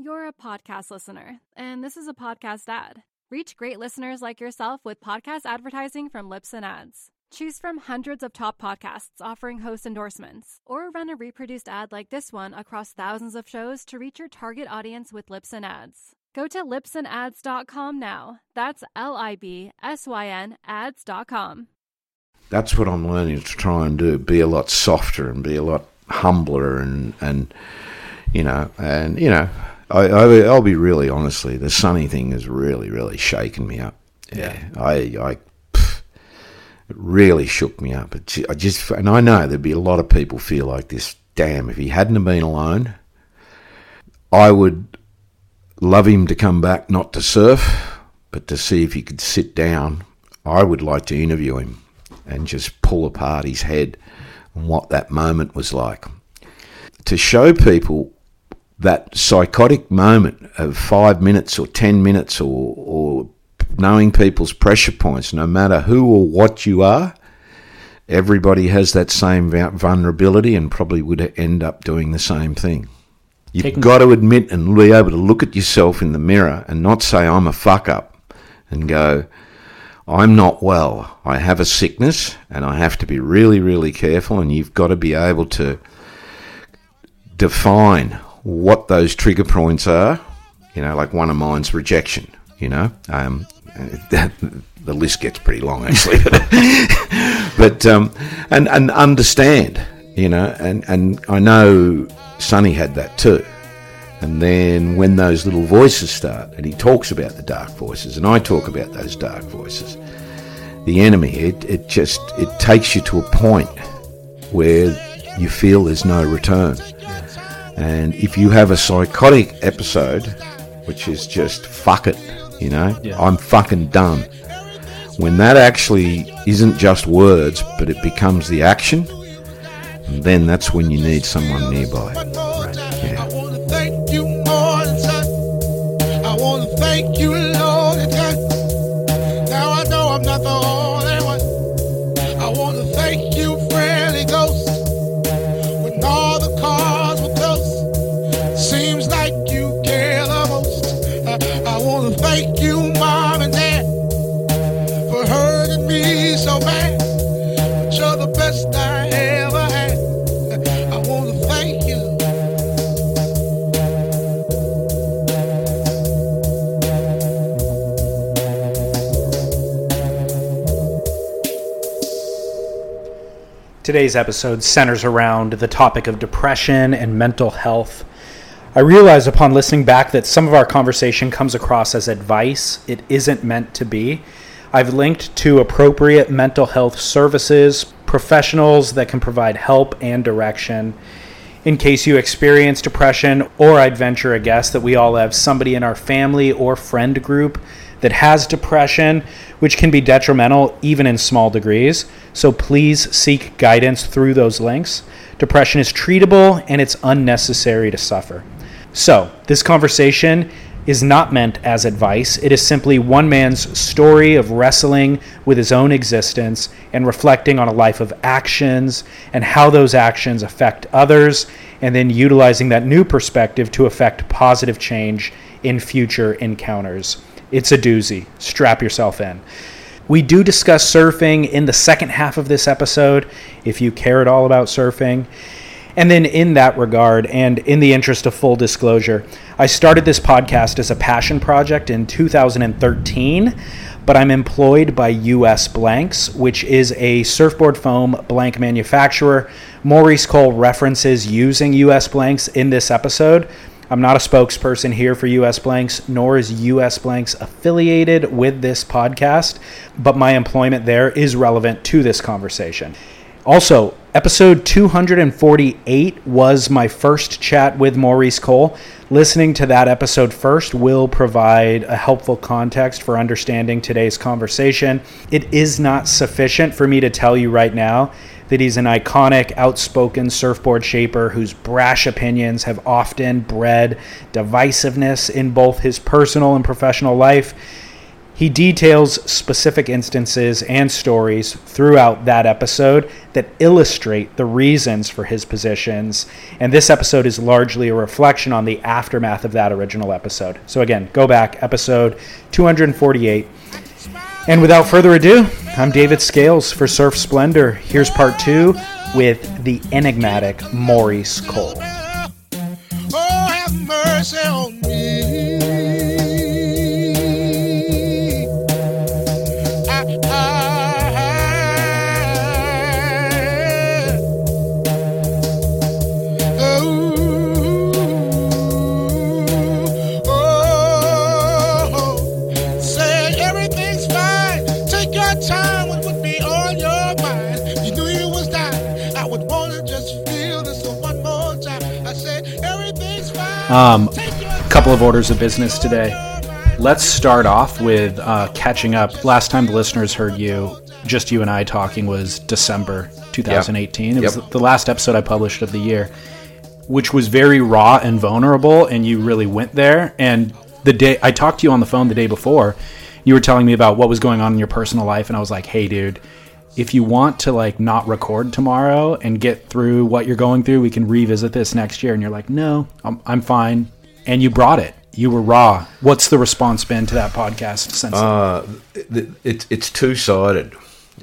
You're a podcast listener, and this is a podcast ad. Reach great listeners like yourself with podcast advertising from Libsyn Ads. Choose from hundreds of top podcasts offering host endorsements, or run a reproduced ad like this one across thousands of shows to reach your target audience with Libsyn Ads. Go to libsynads.com now. That's L I B S Y N ads.com. That's what I'm learning to try and do be a lot softer and be a lot humbler and, and you know, and, you know, I, I, will be really honestly, the Sonny thing has really, really shaken me up. Yeah. I, I, it really shook me up. It, I just, and I know there'd be a lot of people feel like this. Damn, if he hadn't have been alone, I would love him to come back, not to surf, but to see if he could sit down. I would like to interview him and just pull apart his head and what that moment was like. To show people that psychotic moment of five minutes or 10 minutes or, or knowing people's pressure points, no matter who or what you are, everybody has that same vulnerability and probably would end up doing the same thing. You've Taking got to admit and be able to look at yourself in the mirror and not say, I'm a fuck up, and go, I'm not well. I have a sickness and I have to be really, really careful. And you've got to be able to define what those trigger points are. You know, like one of mine's rejection. You know, um, the list gets pretty long actually, but um, and and understand. You know, and and I know Sonny had that too. And then when those little voices start, and he talks about the dark voices, and I talk about those dark voices, the enemy, it, it just it takes you to a point where you feel there's no return. And if you have a psychotic episode, which is just fuck it, you know, yeah. I'm fucking done. When that actually isn't just words, but it becomes the action, then that's when you need someone nearby. Right. Yeah. Today's episode centers around the topic of depression and mental health. I realize upon listening back that some of our conversation comes across as advice. It isn't meant to be. I've linked to appropriate mental health services, professionals that can provide help and direction. In case you experience depression, or I'd venture a guess that we all have somebody in our family or friend group that has depression, which can be detrimental even in small degrees. So please seek guidance through those links. Depression is treatable and it's unnecessary to suffer. So, this conversation is not meant as advice. It is simply one man's story of wrestling with his own existence and reflecting on a life of actions and how those actions affect others, and then utilizing that new perspective to affect positive change in future encounters. It's a doozy. Strap yourself in. We do discuss surfing in the second half of this episode if you care at all about surfing. And then, in that regard, and in the interest of full disclosure, I started this podcast as a passion project in 2013, but I'm employed by US Blanks, which is a surfboard foam blank manufacturer. Maurice Cole references using US Blanks in this episode, I'm not a spokesperson here for US Blanks, nor is US Blanks affiliated with this podcast, but my employment there is relevant to this conversation. Also, episode 248 was my first chat with Maurice Cole. Listening to that episode first will provide a helpful context for understanding today's conversation. It is not sufficient for me to tell you right now that he's an iconic, outspoken surfboard shaper whose brash opinions have often bred divisiveness in both his personal and professional life. He details specific instances and stories throughout that episode that illustrate the reasons for his positions. And this episode is largely a reflection on the aftermath of that original episode. So, again, go back, episode 248. And without further ado, I'm David Scales for Surf Splendor. Here's part two with the enigmatic Maurice Cole. Oh, Um, your couple of orders of business today. Let's start off with uh, catching up. Last time the listeners heard you, just you and I talking, was December 2018. It was Yep. the last episode I published of the year, which was very raw and vulnerable, and you really went there. And the day I talked to you on the phone the day before, you were telling me about what was going on in your personal life, and I was like, "Hey, dude." If you want to like not record tomorrow and get through what you're going through, we can revisit this next year. And you're like, no, I'm, I'm fine. And you brought it. You were raw. What's the response been to that podcast since? Uh, it, it, it's two sided.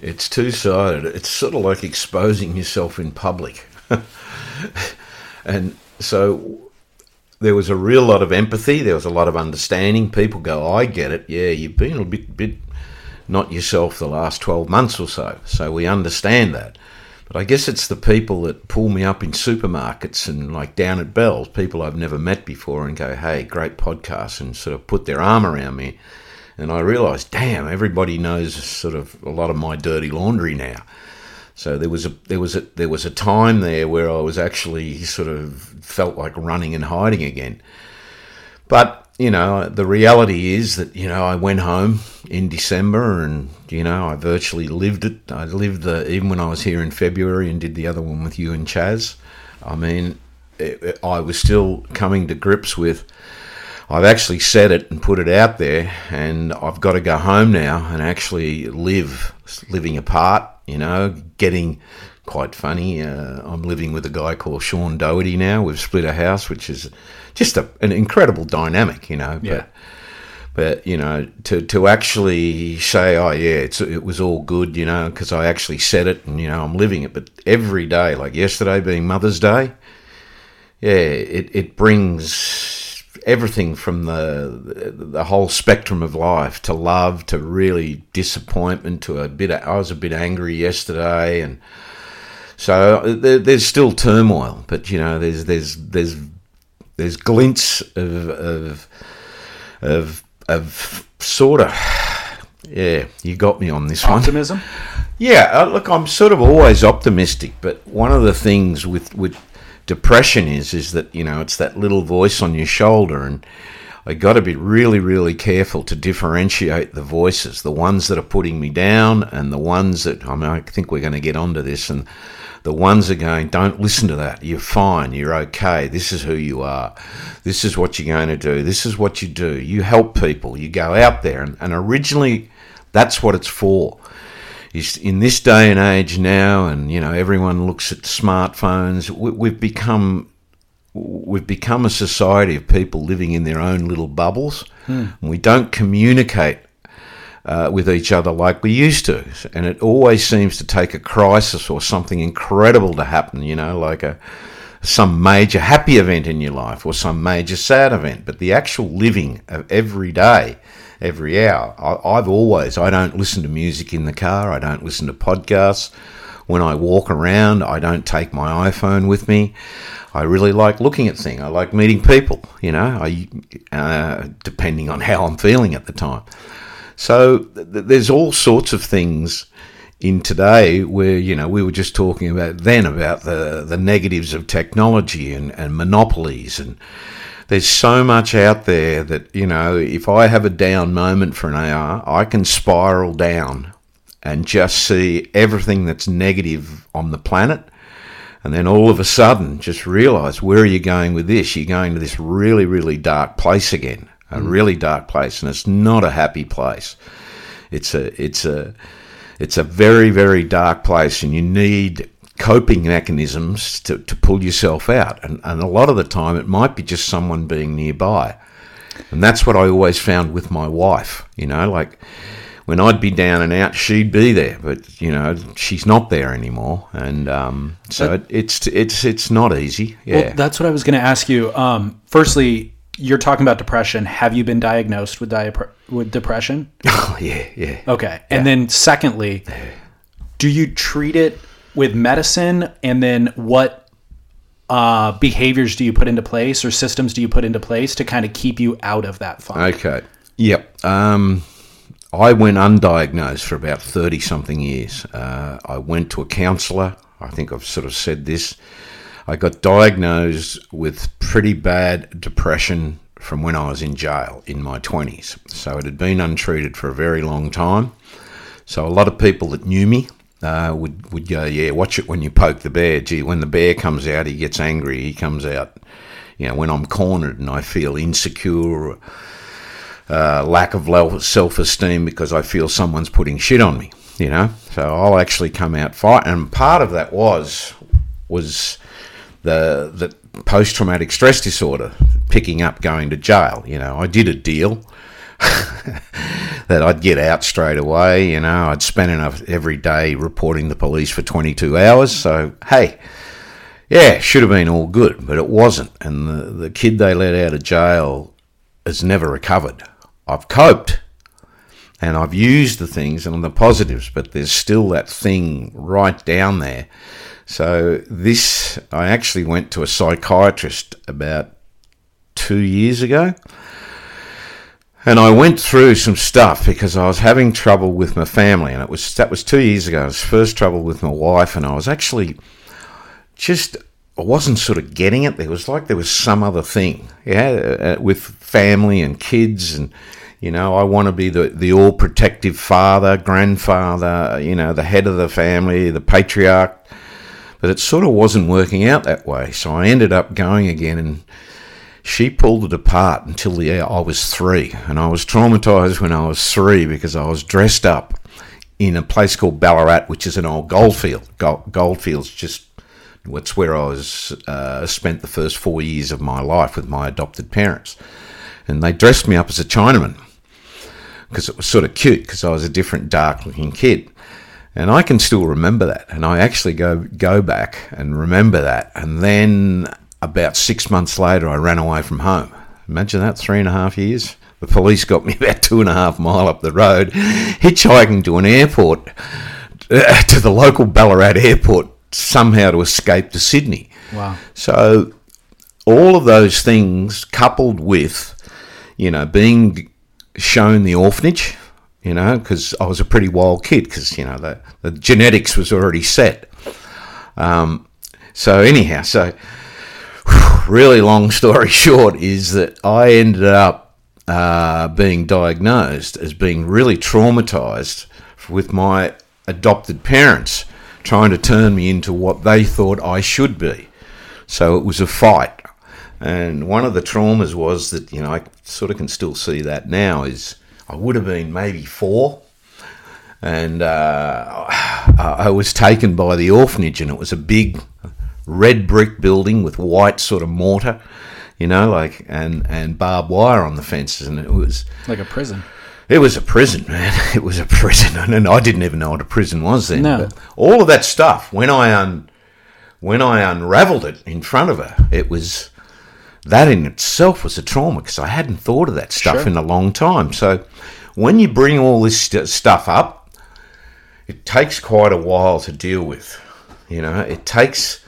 It's two sided. It's sort of like exposing yourself in public. and so there was a real lot of empathy. There was a lot of understanding. People go, I get it. Yeah, you've been a bit, bit not yourself the last 12 months or so. So we understand that. But I guess it's the people that pull me up in supermarkets and like down at Bell's, people I've never met before, and go, hey, great podcast, and sort of put their arm around me. And I realised, damn, everybody knows sort of a lot of my dirty laundry now. So there was a there was a there was a time there where I was actually sort of felt like running and hiding again. But you know, the reality is that you know I went home in December, and you know I virtually lived it. I lived the even when I was here in February and did the other one with you and Chaz. I mean, it, it- I was still coming to grips with. I've actually said it and put it out there, and I've got to go home now and actually live, living apart. You know, getting quite funny. Uh, I'm living with a guy called Sean Doherty now. We've split a house, which is just a, an incredible dynamic. You know, Yeah. but but you know to to actually say oh yeah it's it was all good you know because I actually said it and you know I'm living it but every day like yesterday being Mother's Day yeah it it brings everything from the the whole spectrum of life to love to really disappointment to a bit of, I was a bit angry yesterday and so uh, there, there's still turmoil but you know there's there's there's there's glints of of of of sort of yeah you got me on this one Optimism? yeah uh, look i'm sort of always optimistic but one of the things with with depression is is that you know it's that little voice on your shoulder and I got to be really, really careful to differentiate the voices, the ones that are putting me down, and the ones that I mean, I think we're going to get onto this, and the ones are going, don't listen to that. You're fine. You're okay. This is who you are. This is what you're going to do. This is what you do. You help people. You go out there, and, and originally, that's what it's for is in this day and age now, and you know everyone looks at smartphones. We, we've become we've become a society of people living in their own little bubbles, and we don't communicate uh, with each other like we used to. And it always seems to take a crisis or something incredible to happen. You know, like a some major happy event in your life or some major sad event. But the actual living of every day, every hour, I, I've always, I don't listen to music in the car, I don't listen to podcasts. When I walk around, I don't take my iPhone with me. I really like looking at things. I like meeting people, you know, I, uh, depending on how I'm feeling at the time. So th- th- there's all sorts of things in today where you know we were just talking about then about the the negatives of technology and, and monopolies and there's so much out there that you know if I have a down moment for an hour I can spiral down and just see everything that's negative on the planet. And then all of a sudden just realize where are you going with this? You're going to this really really dark place again a really dark place, and it's not a happy place. It's a it's a it's a very very dark place, and you need coping mechanisms to, to pull yourself out. And, and a lot of the time, it might be just someone being nearby, and that's what I always found with my wife. You know, like when I'd be down and out, she'd be there, but you know she's not there anymore, and um, so it, it's it's it's not easy. Yeah, Well, that's what I was going to ask you. Um, firstly, you're talking about depression. Have you been diagnosed with diap- with depression? oh yeah, yeah. Okay. And then secondly, do you treat it with medicine and then what uh, behaviors do you put into place or systems do you put into place to kind of keep you out of that funk? Okay. Yep. Um, I went undiagnosed for about 30 something years. Uh, I went to a counsellor. I think I've sort of said this. I got diagnosed with pretty bad depression from when I was in jail in my 20s. So it had been untreated for a very long time. So a lot of people that knew me uh, would, would go, Yeah, watch it when you poke the bear. Gee, when the bear comes out, he gets angry. He comes out, you know, when I'm cornered and I feel insecure uh, lack of self esteem because I feel someone's putting shit on me, you know. So I'll actually come out fight, and part of that was was the post traumatic stress disorder, picking up going to jail. You know, I did a deal that I'd get out straight away. You know, I'd spend enough every day reporting the police for 22 hours. So hey. Yeah, should have been all good, but it wasn't. And the, the kid they let out of jail has never recovered. I've coped and I've used the things and the positives, but there's still that thing right down there. So, this, I actually went to a psychiatrist about two years ago. And I went through some stuff because I was having trouble with my family, and it was that was two years ago. It was first trouble with my wife, and I was actually just I wasn't sort of getting it. There was like there was some other thing, yeah, uh, with family and kids, and you know, I want to be the the all protective father, grandfather, you know, the head of the family, the patriarch. But it sort of wasn't working out that way. So I ended up going again, and she pulled it apart until the I was three, and I was traumatized when I was three because I was dressed up in a place called Ballarat, which is an old goldfield. Gold, goldfields just it's where I was uh, spent the first four years of my life with my adopted parents, and they dressed me up as a Chinaman because it was sort of cute because I was a different, dark-looking kid, and I can still remember that. And I actually go go back and remember that, and then about six months later, I ran away from home. Imagine that, three and a half years. The police got me about two and a half mile up the road, hitchhiking to an airport, uh, to the local Ballarat airport somehow to escape to Sydney. Wow. So all of those things coupled with, you know, being shown the orphanage, you know, because I was a pretty wild kid because, you know, the, the genetics was already set. Um, so anyhow, so really long story short is that I ended up uh, being diagnosed as being really traumatized with my adopted parents trying to turn me into what they thought I should be. So it was a fight. And one of the traumas was that, you know, I sort of can still see that now is I would have been maybe four. And uh, I was taken by the orphanage, and it was a big red brick building with white sort of mortar, you know, like and and barbed wire on the fences, and it was Like a prison. it was a prison, man. It was a prison, and I didn't even know what a prison was then. No. But all of that stuff, when I un, when I unravelled it in front of her, it was that in itself was a trauma because I hadn't thought of that stuff Sure. in a long time. So when you bring all this st- stuff up, it takes quite a while to deal with. You know, it takes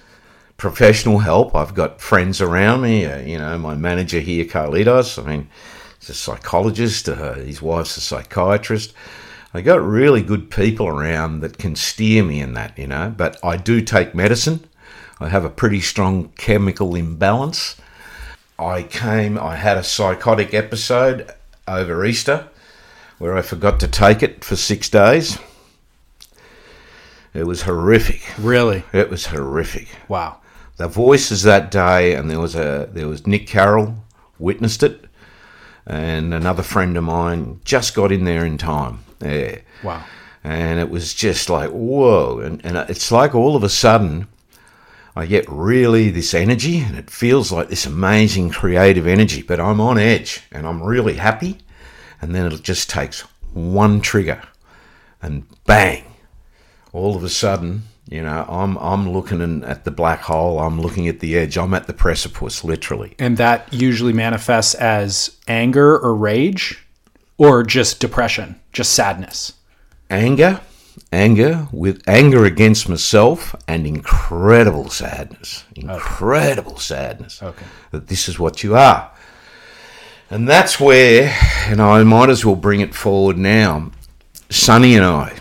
professional help. I've got friends around me. Uh, you know, my manager here, Carlitos. I mean, he's a psychologist. Uh, his wife's a psychiatrist. I got really good people around that can steer me in that. You know, but I do take medicine. I have a pretty strong chemical imbalance. I came. I had a psychotic episode over Easter where I forgot to take it for six days. It was horrific. Really? It was horrific. Wow. The voices that day, and there was a there was Nick Carroll witnessed it. and another friend of mine just got in there in time. Yeah. Wow. And it was just like, whoa. And, and it's like all of a sudden, I get really this energy, and it feels like this amazing creative energy, but I'm on edge and I'm really happy. And then it just takes one trigger, and bang, all of a sudden, you know, I'm I'm looking in, at the black hole. I'm looking at the edge. I'm at the precipice, literally. And that usually manifests as anger or rage or just depression, just sadness. Anger, anger with anger against myself, and incredible sadness. Incredible sadness. Okay. That this is what you are. And that's where, and I might as well bring it forward now. Sonny and I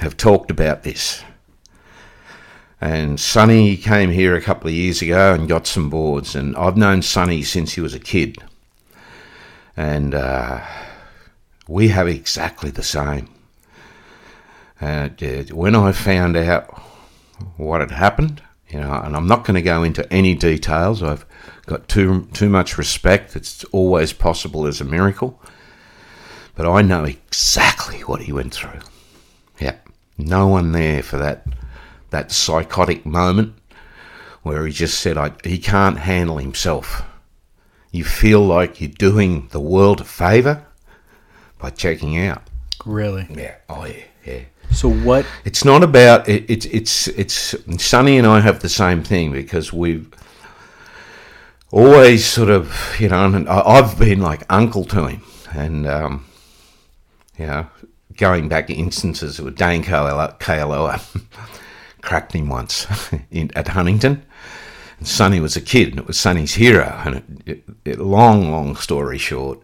have talked about this. And Sonny came here a couple of years ago and got some boards. And I've known Sonny since he was a kid. And uh, we have exactly the same. Uh, when I found out what had happened, you know, and I'm not going to go into any details. I've got too too much respect. It's always possible as a miracle, but I know exactly what he went through. Yeah, no one there for that that psychotic moment where he just said I, he can't handle himself. You feel like you're doing the world a favour by checking out. Really? Yeah. Oh yeah. Yeah. So what It's not about it, it's it's it's Sonny and I have the same thing because we've always sort of you know and I've been like uncle to him and um, you know going back to instances with Dane Kealoha cracked him once in, at Huntington. Sonny was a kid, and it was Sonny's hero. And it, it, long, long story short,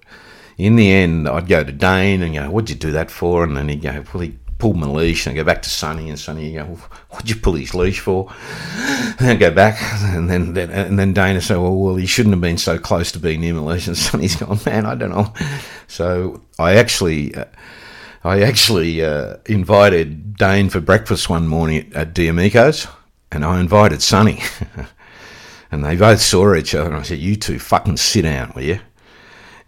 in the end, I'd go to Dane and go, "What'd you do that for?" And then he'd go, "Well, he pulled my leash." And I go back to Sonny, and Sonny, would go, "What'd you pull his leash for?" And I go back, and then, then and then Dana said, "Well, well, he shouldn't have been so close to being near my leash." And Sonny's gone, "Man, I don't know." So I actually. Uh, I actually uh, invited Dane for breakfast one morning at Diamico's, and I invited Sonny. and they both saw each other, and I said, You two fucking sit down, will you?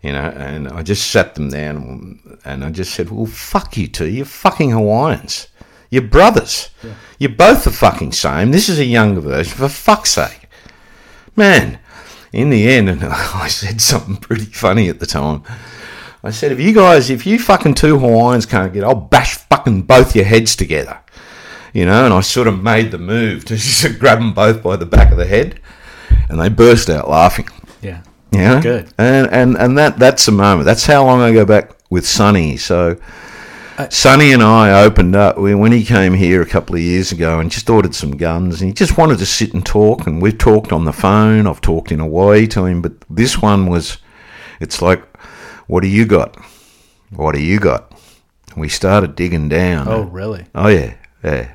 You know, and I just sat them down, and I just said, Well, fuck you two, you're fucking Hawaiians. You're brothers. You're both the fucking same. This is a younger version, for fuck's sake. Man, in the end, and I said something pretty funny at the time. I said, if you guys, if you fucking two Hawaiians can't get, I'll bash fucking both your heads together. You know, and I sort of made the move to just grab them both by the back of the head, and they burst out laughing. Yeah. You know? Good. And and and that that's a moment. That's how long I go back with Sonny. So. Uh, Sonny and I opened up when he came here a couple of years ago and just ordered some guns and he just wanted to sit and talk and we've talked on the phone. I've talked in Hawaii to him, but this one was it's like what do you got? What do you got? We started digging down. Oh, really? Oh yeah, yeah.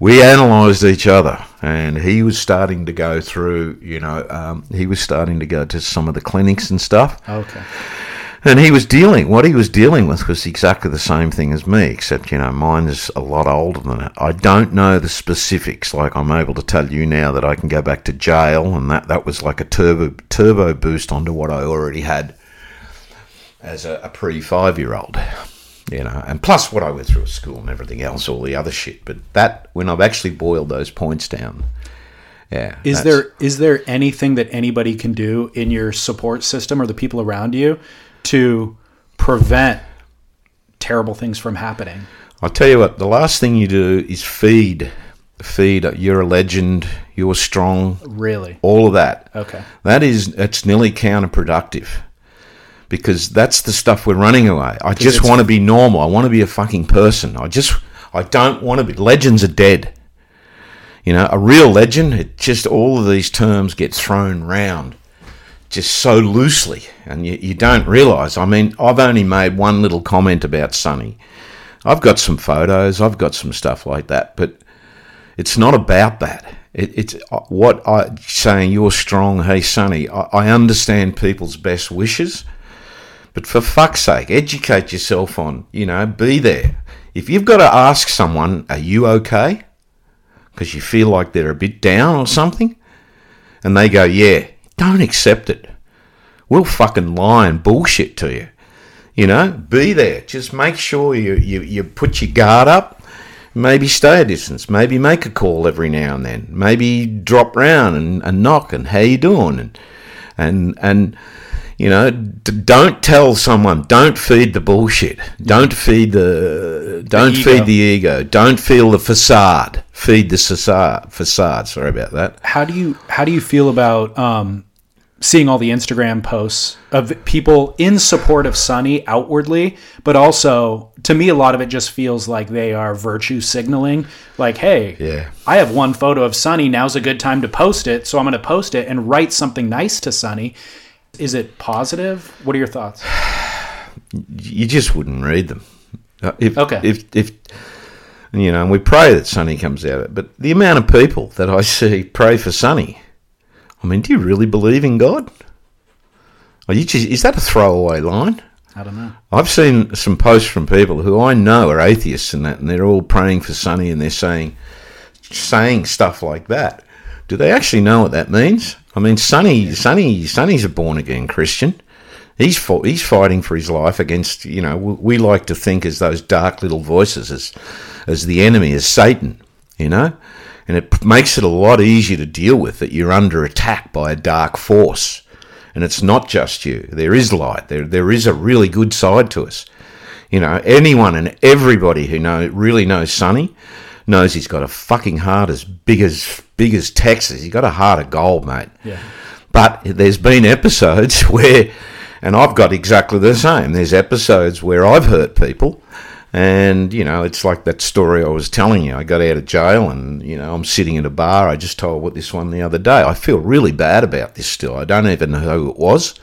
We analysed each other, and he was starting to go through. You know, um, he was starting to go to some of the clinics and stuff, Okay. and he was dealing. What he was dealing with was exactly the same thing as me, except you know, mine is a lot older than it. I don't know the specifics. Like I'm able to tell you now that I can go back to jail, and that that was like a turbo turbo boost onto what I already had as a, a pre five year old, you know, and plus what I went through at school and everything else, all the other shit. But that, when I've actually boiled those points down, yeah. Is there is there anything that anybody can do in your support system or the people around you to prevent terrible things from happening? I'll tell you what, the last thing you do is feed. Feed, you're a legend, you're strong, Really? all of that. Okay. That is, it's nearly counterproductive. Because that's the stuff we're running away. I just want to be normal. I want to be a fucking person. I just, I don't want to be. Legends are dead. You know, a real legend, it just, all of these terms get thrown round just so loosely. And you, you don't realise. I mean, I've only made one little comment about Sonny. I've got some photos, I've got some stuff like that, but it's not about that. It, it's uh, what I saying. You're strong. Hey, Sonny. I, I understand people's best wishes, but for fuck's sake, educate yourself on. You know, be there. If you've got to ask someone, "Are you okay?" because you feel like they're a bit down or something, and they go, "Yeah," don't accept it. we'll fucking lie and bullshit to you. You know, be there. Just make sure you, you, you put your guard up. Maybe stay a distance. Maybe make a call every now and then. Maybe drop round and, and knock and how you doing and and and you know, d- don't tell someone. Don't feed the bullshit. Don't feed the. Don't ego. feed the ego. Don't feel the facade. Feed the facade. Facade. Sorry about that. how do you how do you feel about um, seeing all the Instagram posts of people in support of Sonny outwardly, but also to me a lot of it just feels like they are virtue signaling. Like, hey, Yeah. I have one photo of Sonny. Now's a good time to post it, so I'm going to post it and write something nice to Sonny. Is it positive? What are your thoughts? You just wouldn't read them. Uh, If, Okay. If if you know, and we pray that Sonny comes out of it. But the amount of people that I see pray for Sonny, I mean, do you really believe in God? Are you just, is that a throwaway line? I don't know. I've seen some posts from people who I know are atheists and that, and they're all praying for Sonny, and they're saying saying stuff like that. Do they actually know what that means? I mean, Sonny, Sonny, Sonny's a born again Christian. He's he's fighting for his life against you know we, like to think as those dark little voices as as the enemy as Satan, you know, and it makes it a lot easier to deal with that you're under attack by a dark force, and it's not just you. There is light. There there is a really good side to us. You know, anyone and everybody who know really knows Sonny knows he's got a fucking heart as big as big as Texas. He's got a heart of gold, mate. Yeah. But there's been episodes where, and I've got exactly the same. There's episodes where I've hurt people, and you know, it's like that story I was telling you. I got out of jail, and you know, I'm sitting in a bar. I just told what this one the other day. I feel really bad about this still. I don't even know who it was.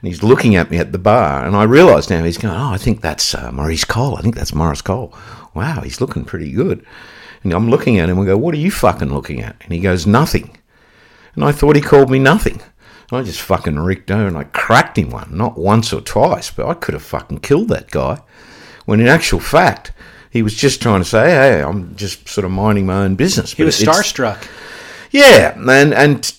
And he's looking at me at the bar, and I realise now he's going, "Oh, I think that's uh, Maurice Cole. I think that's Morris Cole. Wow, he's looking pretty good." And I'm looking at him and go, "What are you fucking looking at?" And he goes, "Nothing." And I thought he called me nothing. I just fucking reeked over and I cracked him one, not once or twice, but I could have fucking killed that guy. When in actual fact, he was just trying to say, "Hey, I'm just sort of minding my own business." He was starstruck. yeah, and and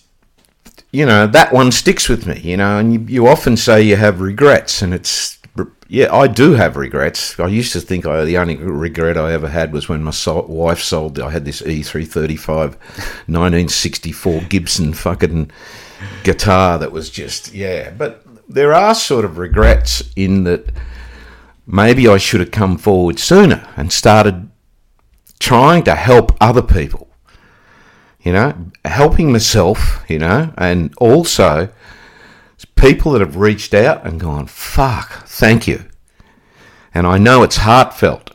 you know that one sticks with me. You know, and you, you often say you have regrets, and it's yeah, I do have regrets. I used to think I the only regret I ever had was when my sol- wife sold. I had this E three thirty five, 1964 Gibson fucking guitar that was just yeah. But there are sort of regrets in that maybe I should have come forward sooner and started trying to help other people you know, helping myself, you know, and also people that have reached out and gone, fuck, thank you. And I know it's heartfelt.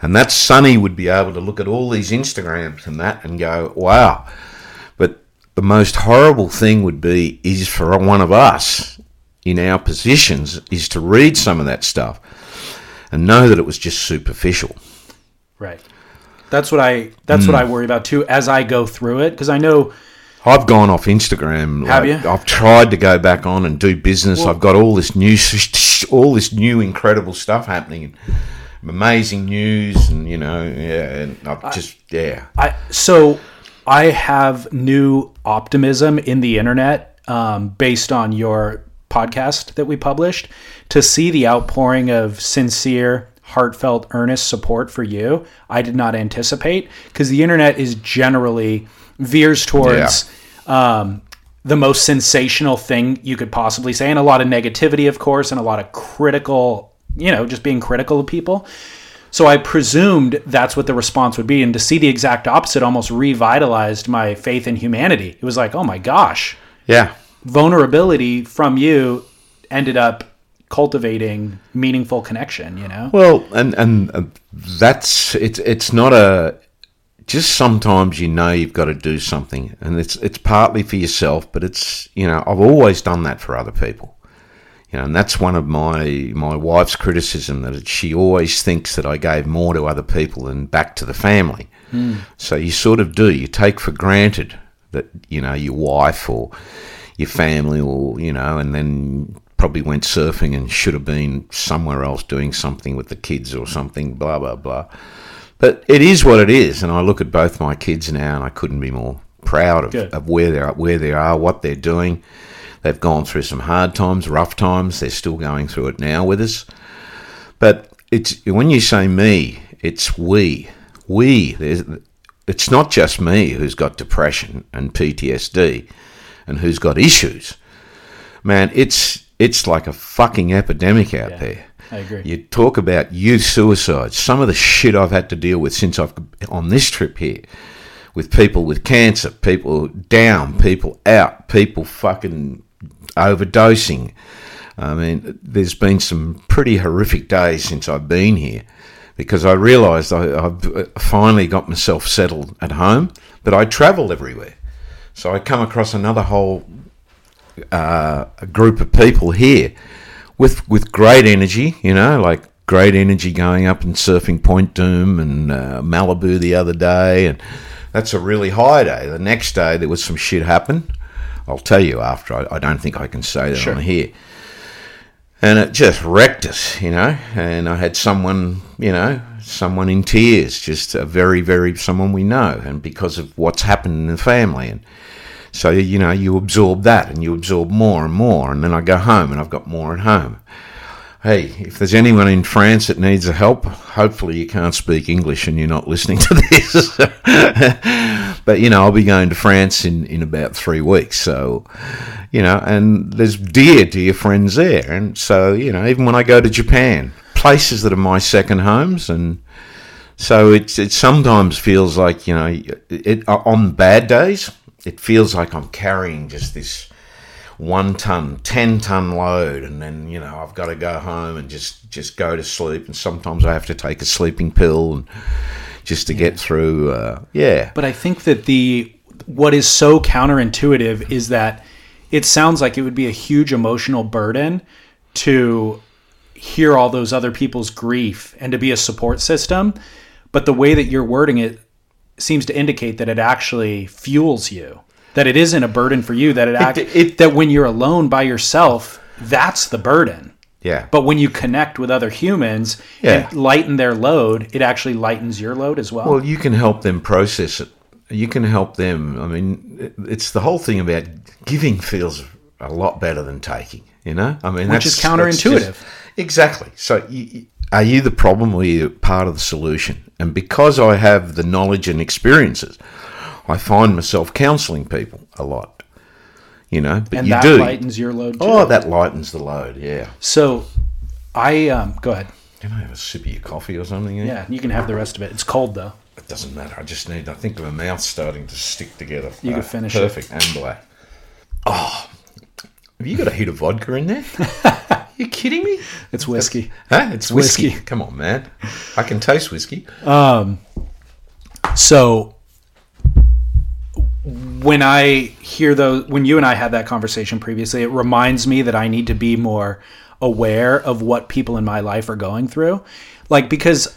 And that Sonny would be able to look at all these Instagrams and that and go, wow. But the most horrible thing would be is for one of us in our positions is to read some of that stuff and know that it was just superficial. Right. That's what I that's Hmm. what I worry about too as I go through it because I know I've gone off Instagram. Have like, you? I've tried to go back on and do business. I've got all this new, all this new incredible stuff happening, amazing news, and you know, yeah, and I've just yeah, I so I have new optimism in the internet um, based on your podcast that we published to see the outpouring of sincere, heartfelt, earnest support for you. I did not anticipate because the internet is generally veers towards um, the most sensational thing you could possibly say, and a lot of negativity, of course, and a lot of critical, you know, just being critical of people. So I presumed that's what the response would be. And to see the exact opposite almost revitalized my faith in humanity. It was like, oh my gosh, yeah, vulnerability from you ended up cultivating meaningful connection, you know? Well, and and uh, that's it's it's not a just sometimes you know you've got to do something, and it's it's partly for yourself, but it's you know I've always done that for other people. You know, and that's one of my my wife's criticism that she always thinks that I gave more to other people than back to the family. So you sort of do. You take for granted that you know your wife or your family or you know, and then probably went surfing and should have been somewhere else doing something with the kids or something. Blah blah blah. But it is what it is, and I look at both my kids now, and I couldn't be more proud of, Good. of where they are, where they are, what they're doing. They've gone through some hard times, rough times. They're still going through it now with us. But it's when you say me, it's we. We. There's, it's not just me who's got depression and PTSD and who's got issues. Man, it's it's like a fucking epidemic out Yeah, there. I agree. You talk about youth suicide. Some of the shit I've had to deal with since I've on this trip here, with people with cancer, people down, people out, people fucking overdosing. I mean, there's been some pretty horrific days since I've been here because I realised I, I've uh, finally got myself settled at home, but I travel everywhere. So I come across another whole uh, group of people here with with great energy, you know, like great energy going up and surfing Point Dume and uh, Malibu the other day, and that's a really high day. The next day there was some shit happen. I'll tell you after. I, I don't think I can say that Sure. on here. And it just wrecked us, you know. And I had someone, you know, someone in tears, just a very, very someone we know, and because of what's happened in the family, and so, you know, you absorb that and you absorb more and more. And then I go home and I've got more at home. Hey, if there's anyone in France that needs a help, hopefully you can't speak English and you're not listening to this. but, you know, I'll be going to France in, in about three weeks. So, you know, and there's dear, dear friends there. And so, you know, even when I go to Japan, places that are my second homes and so it's it sometimes feels like you know it on bad days it feels like I'm carrying just this one ton, ten ton load, and then you know I've got to go home and just just go to sleep, and sometimes I have to take a sleeping pill and just to get through. Uh, yeah, But I think that the what is so counterintuitive is that it sounds like it would be a huge emotional burden to hear all those other people's grief and to be a support system. But the way that you're wording it seems to indicate that it actually fuels you. That it isn't a burden for you. That it, act, it- that when you're alone by yourself, that's the burden. yeah. But when you connect with other humans Yeah. and lighten their load, it actually lightens your load as well. Well, you can help them process it. You can help them. I mean, it's the whole thing about giving feels a lot better than taking. You know, I mean, Which that's, is counterintuitive. just- exactly. So, you- are you the problem or are you part of the solution? And because I have the knowledge and experiences, I find myself counselling people a lot. You know, but and you that do. lightens your load too. oh, that lightens the load. Yeah. So, I um, go ahead. Can I have a sip of your coffee or something? eh? Yeah, you can have the rest of it. It's cold though. It doesn't matter. I just need. I think my mouth's starting to stick together. You can Uh, finish it. Perfect and black. Oh, have you got a hit of vodka in there? you kidding me? It's whiskey. Huh? It's whiskey. whiskey. Come on, man. I can taste whiskey. Um. So, when I hear those, when you and I had that conversation previously, it reminds me that I need to be more aware of what people in my life are going through. Like, because,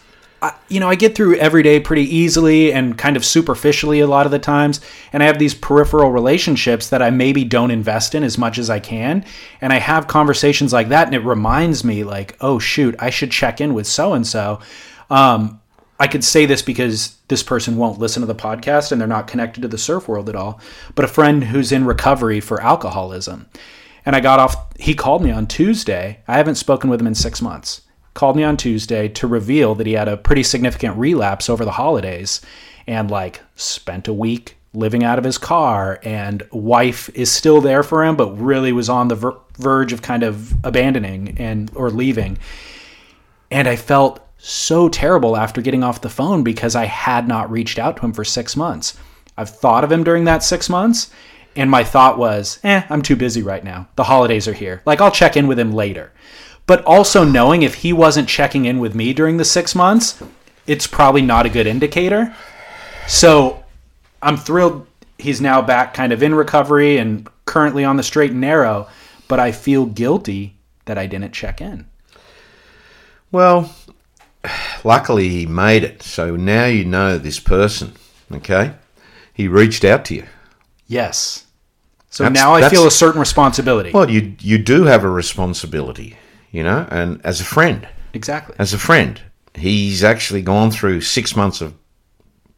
You know, I get through every day pretty easily and kind of superficially a lot of the times. And I have these peripheral relationships that I maybe don't invest in as much as I can. And I have conversations like that. And it reminds me, like, oh, shoot, I should check in with so and so. I could say this because this person won't listen to the podcast and they're not connected to the surf world at all, but a friend who's in recovery for alcoholism. And I got off, he called me on Tuesday. I haven't spoken with him in six months. Called me on Tuesday to reveal that he had a pretty significant relapse over the holidays and like spent a week living out of his car and wife is still there for him but really was on the ver- verge of kind of abandoning and or leaving and I felt so terrible after getting off the phone because I had not reached out to him for six months. I've thought of him during that six months, and my thought was, eh, I'm too busy right now. The holidays are here. Like, I'll check in with him later. But also knowing if he wasn't checking in with me during the six months, it's probably not a good indicator. So I'm thrilled he's now back kind of in recovery and currently on the straight and narrow, but I feel guilty that I didn't check in. Well, luckily he made it. So now you know this person. Okay, he reached out to you. Yes. So That's- now I feel a certain responsibility. Well, you you do have a responsibility, you know, and as a friend, exactly. as a friend, he's actually gone through six months of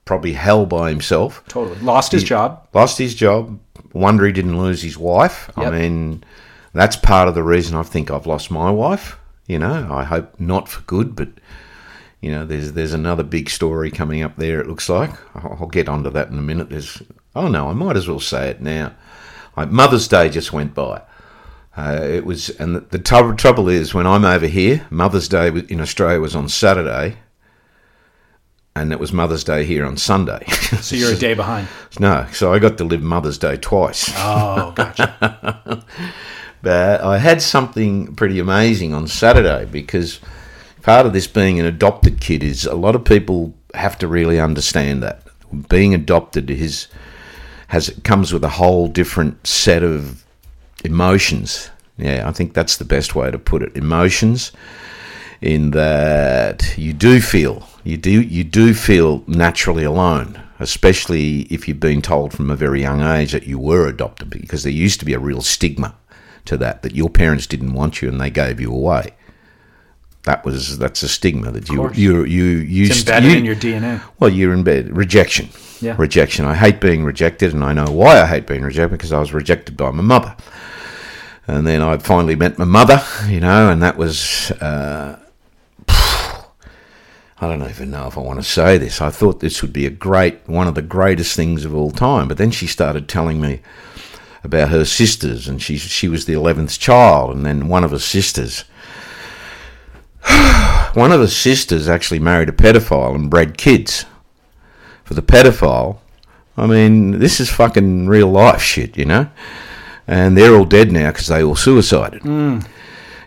probably hell by himself. Totally. Lost his job. lost his job, wonder he didn't lose his wife. Yep. I mean, that's part of the reason I think I've lost my wife. You know, I hope not for good, but you know, there's there's another big story coming up there. It looks like I'll I'll get onto that in a minute. There's oh no, I might as well say it now. Like Mother's Day just went by. Uh, it was, and the, the trou- trouble is when I'm over here, Mother's Day in Australia was on Saturday, and it was Mother's Day here on Sunday. So you're a day behind. no, so I got to live Mother's Day twice. Oh, gotcha. But I had something pretty amazing on Saturday because part of this being an adopted kid is a lot of people have to really understand that being adopted is has comes with a whole different set of emotions. Yeah, I think that's the best way to put it. Emotions in that you do feel you do you do feel naturally alone, especially if you've been told from a very young age that you were adopted, because there used to be a real stigma to that that your parents didn't want you and they gave you away. That was that's a stigma that you you you used It's embedded you, in your DNA. well, you're in bed. Rejection. Yeah. Rejection. I hate being rejected, and I know why I hate being rejected because I was rejected by my mother. And then I finally met my mother, you know, and that was. Uh, I don't even know if I want to say this. I thought this would be a great, one of the greatest things of all time. But then she started telling me about her sisters, and she she was the eleventh child, and then one of her sisters one of her sisters actually married a pedophile and bred kids for the pedophile. I mean, this is fucking real life shit, you know? And they're all dead now because they all suicided. Mm.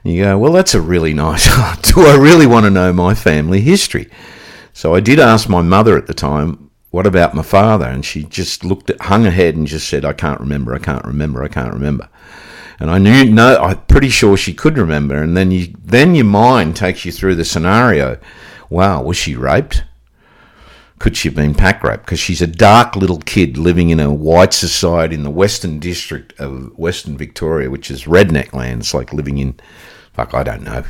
You go, well, that's a really nice. Do I really want to know my family history? So I did ask my mother at the time, what about my father? And she just looked at, hung her head and just said, I can't remember, I can't remember, I can't remember. And I knew, no, I'm pretty sure she could remember. And then you, then your mind takes you through the scenario. Wow, was she raped? Could she have been pack raped? Because she's a dark little kid living in a white society in the Western District of Western Victoria, which is redneck land. It's like living in, fuck, I don't know.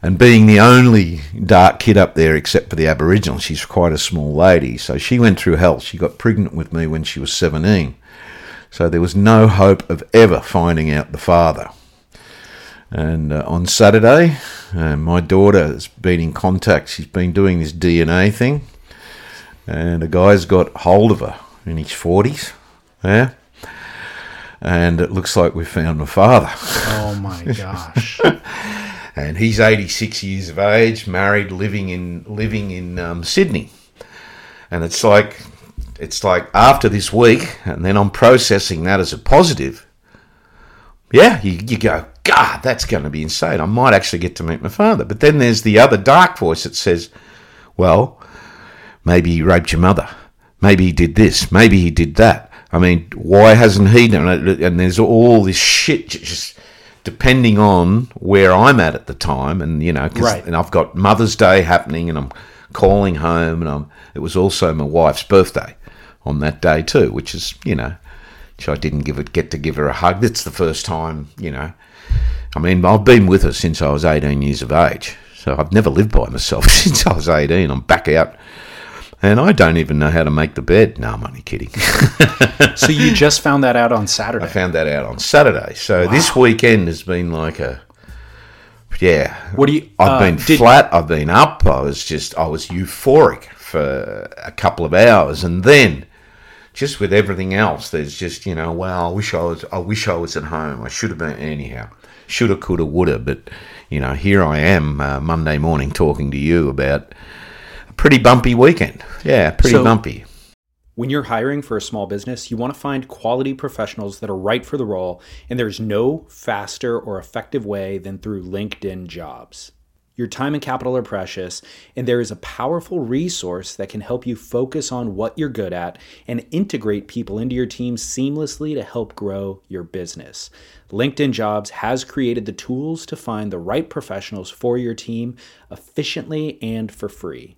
And being the only dark kid up there except for the Aboriginal, she's quite a small lady. So she went through hell. She got pregnant with me when she was 17. So there was no hope of ever finding out the father. And uh, on Saturday, uh, my daughter has been in contact. She's been doing this DNA thing, and a guy's got hold of her in his 40s. Yeah. And it looks like we found my father. Oh my gosh. and he's 86 years of age, married, living in living in um, Sydney. And it's like it's like after this week, and then I'm processing that as a positive. Yeah, you, you go, God, that's going to be insane. I might actually get to meet my father. But then there's the other dark voice that says, well, maybe he raped your mother. Maybe he did this. Maybe he did that. I mean, why hasn't he done it? And there's all this shit just depending on where I'm at at the time. And, you know, 'cause- Right. and I've got Mother's Day happening and I'm calling home and I'm, it was also my wife's birthday on that day too, which is, you know, which I didn't give it, get to give her a hug. It's the first time, you know. I mean, I've been with her since I was 18 years of age. So I've never lived by myself since I was 18. I'm back out. And I don't even know how to make the bed. No, I'm only kidding. so you just found that out on Saturday. I found that out on Saturday. So this weekend has been like a, yeah. What do you? I've uh, been did- flat. I've been up. I was just, I was euphoric for a couple of hours, and then just with everything else, there's just you know, wow, I wish I was, I wish I was at home. I should have been anyhow. Shoulda, coulda, woulda. But you know, here I am uh, Monday morning talking to you about pretty bumpy weekend. Yeah, pretty So- bumpy. When you're hiring for a small business, you want to find quality professionals that are right for the role, and there's no faster or effective way than through LinkedIn jobs. Your time and capital are precious, and there is a powerful resource that can help you focus on what you're good at and integrate people into your team seamlessly to help grow your business. LinkedIn Jobs has created the tools to find the right professionals for your team efficiently and for free.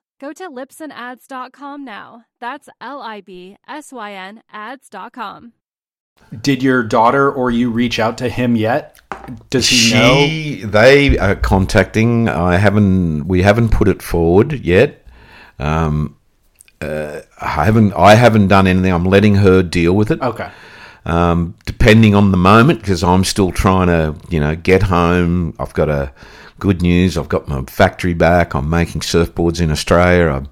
Go to libsynads.com now. That's L I B S Y N ads.com. Did your daughter or you reach out to him yet? Does he know? She, they are contacting. I haven't. We haven't put it forward yet. Um, uh, I haven't. I haven't done anything. I'm letting her deal with it. Okay. Um, depending on the moment, because I'm still trying to, you know, get home. I've got a good news. I've got my factory back. I'm making surfboards in Australia. I'm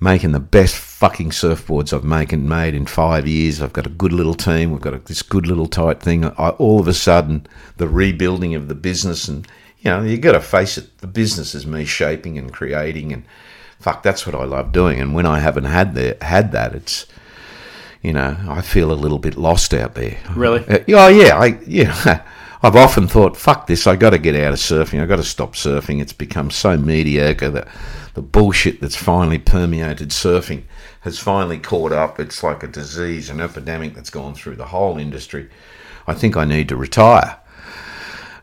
making the best fucking surfboards I've making made in five years. I've got a good little team. We've got a, this good little tight thing. I, all of a sudden, the rebuilding of the business, and you know, you got to face it. The business is me shaping and creating, and fuck, that's what I love doing. And when I haven't had the, had that, it's you know, I feel a little bit lost out there. Really? Uh, oh yeah, I yeah. I've often thought, fuck this, I've got to get out of surfing. I've got to stop surfing. It's become so mediocre that the bullshit that's finally permeated surfing has finally caught up. It's like a disease, an epidemic that's gone through the whole industry. I think I need to retire.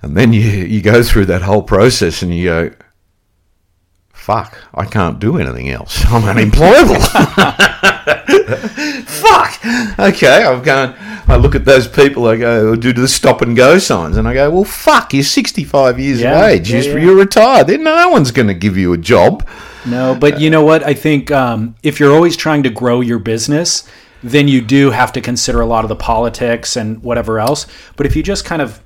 And then you, you go through that whole process and you go, fuck, I can't do anything else. I'm unemployable. fuck. Okay, I'm going. I look at those people. I go, do the stop and go signs, and I go, well, fuck. You're 65 years Yeah, of age. yeah, you're, yeah. you're retired. Then no one's going to give you a job. No, but you know what? I think um, if you're always trying to grow your business, then you do have to consider a lot of the politics and whatever else. But if you just kind of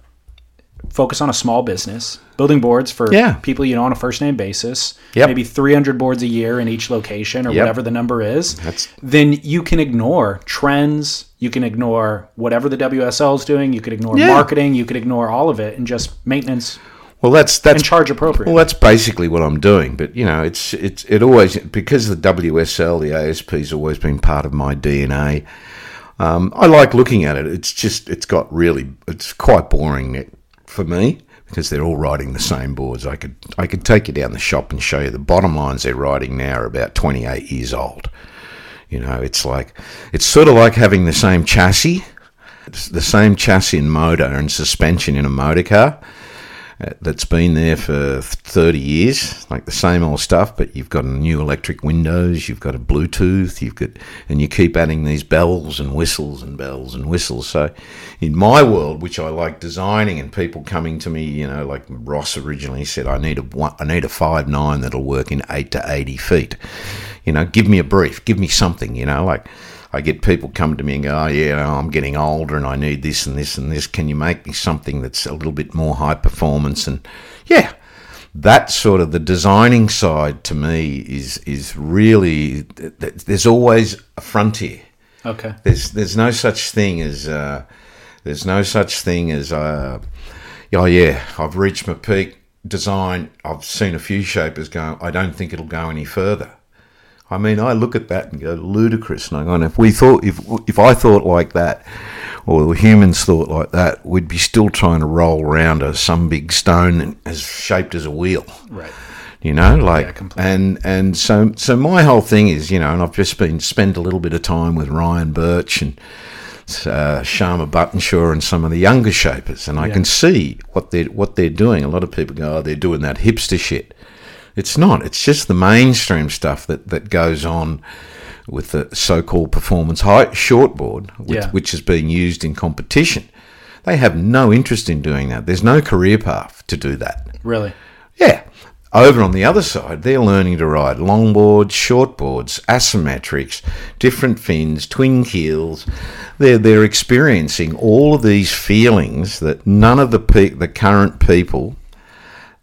focus on a small business, building boards for Yeah. people you know on a first name basis, Yep. maybe 300 boards a year in each location or Yep. whatever the number is, That's- then you can ignore trends. You can ignore whatever the WSL is doing. You could ignore Yeah. marketing. You could ignore all of it and just maintenance Well, that's that's and charge appropriately. Well, that's basically what I'm doing. But you know, it's it's it always because the WSL, the ASP's always been part of my DNA. Um, I like looking at it. It's just it's got really it's quite boring for me because they're all riding the same boards. I could I could take you down the shop and show you the bottom lines they're riding now are about 28 years old. You know, it's like it's sort of like having the same chassis, the same chassis and motor and suspension in a motor car Uh, that's been there for 30 years, like the same old stuff, but you've got new electric windows, you've got a Bluetooth, you've got, and you keep adding these bells and whistles and bells and whistles. So, in my world, which I like designing, and people coming to me, you know, like Ross originally said, I need a one, I need a five nine that'll work in eight to 80 feet. You know, give me a brief, give me something, you know, like. I get people come to me and go, oh, yeah, I'm getting older and I need this and this and this. Can you make me something that's a little bit more high performance? And yeah, that sort of the designing side to me is is really th- th- there's always a frontier. okay. There's there's no such thing as uh, there's no such thing as uh, oh yeah, I've reached my peak design. I've seen a few shapers go. I don't think it'll go any further. I mean, I look at that and go ludicrous, and I go, and if we thought, if if I thought like that, or humans thought like that, we'd be still trying to roll around a, some big stone as shaped as a wheel Right. you know like completely. and and so so my whole thing is you know and i've just been spent a little bit of time with ryan burch and uh, Shyama Buttonshaw and some of the younger shapers, and I Yeah. can see what they're what they're doing. A lot of people go, "Oh, they're doing that hipster shit." It's not. It's just the mainstream stuff that, that goes on with the so-called performance high shortboard, which, Yeah. which is being used in competition. They have no interest in doing that. There's no career path to do that. Really. Yeah. Over on the other side, they're learning to ride longboards, shortboards, asymmetrics, different fins, twin keels. They're, they're experiencing all of these feelings that none of the pe- the current people,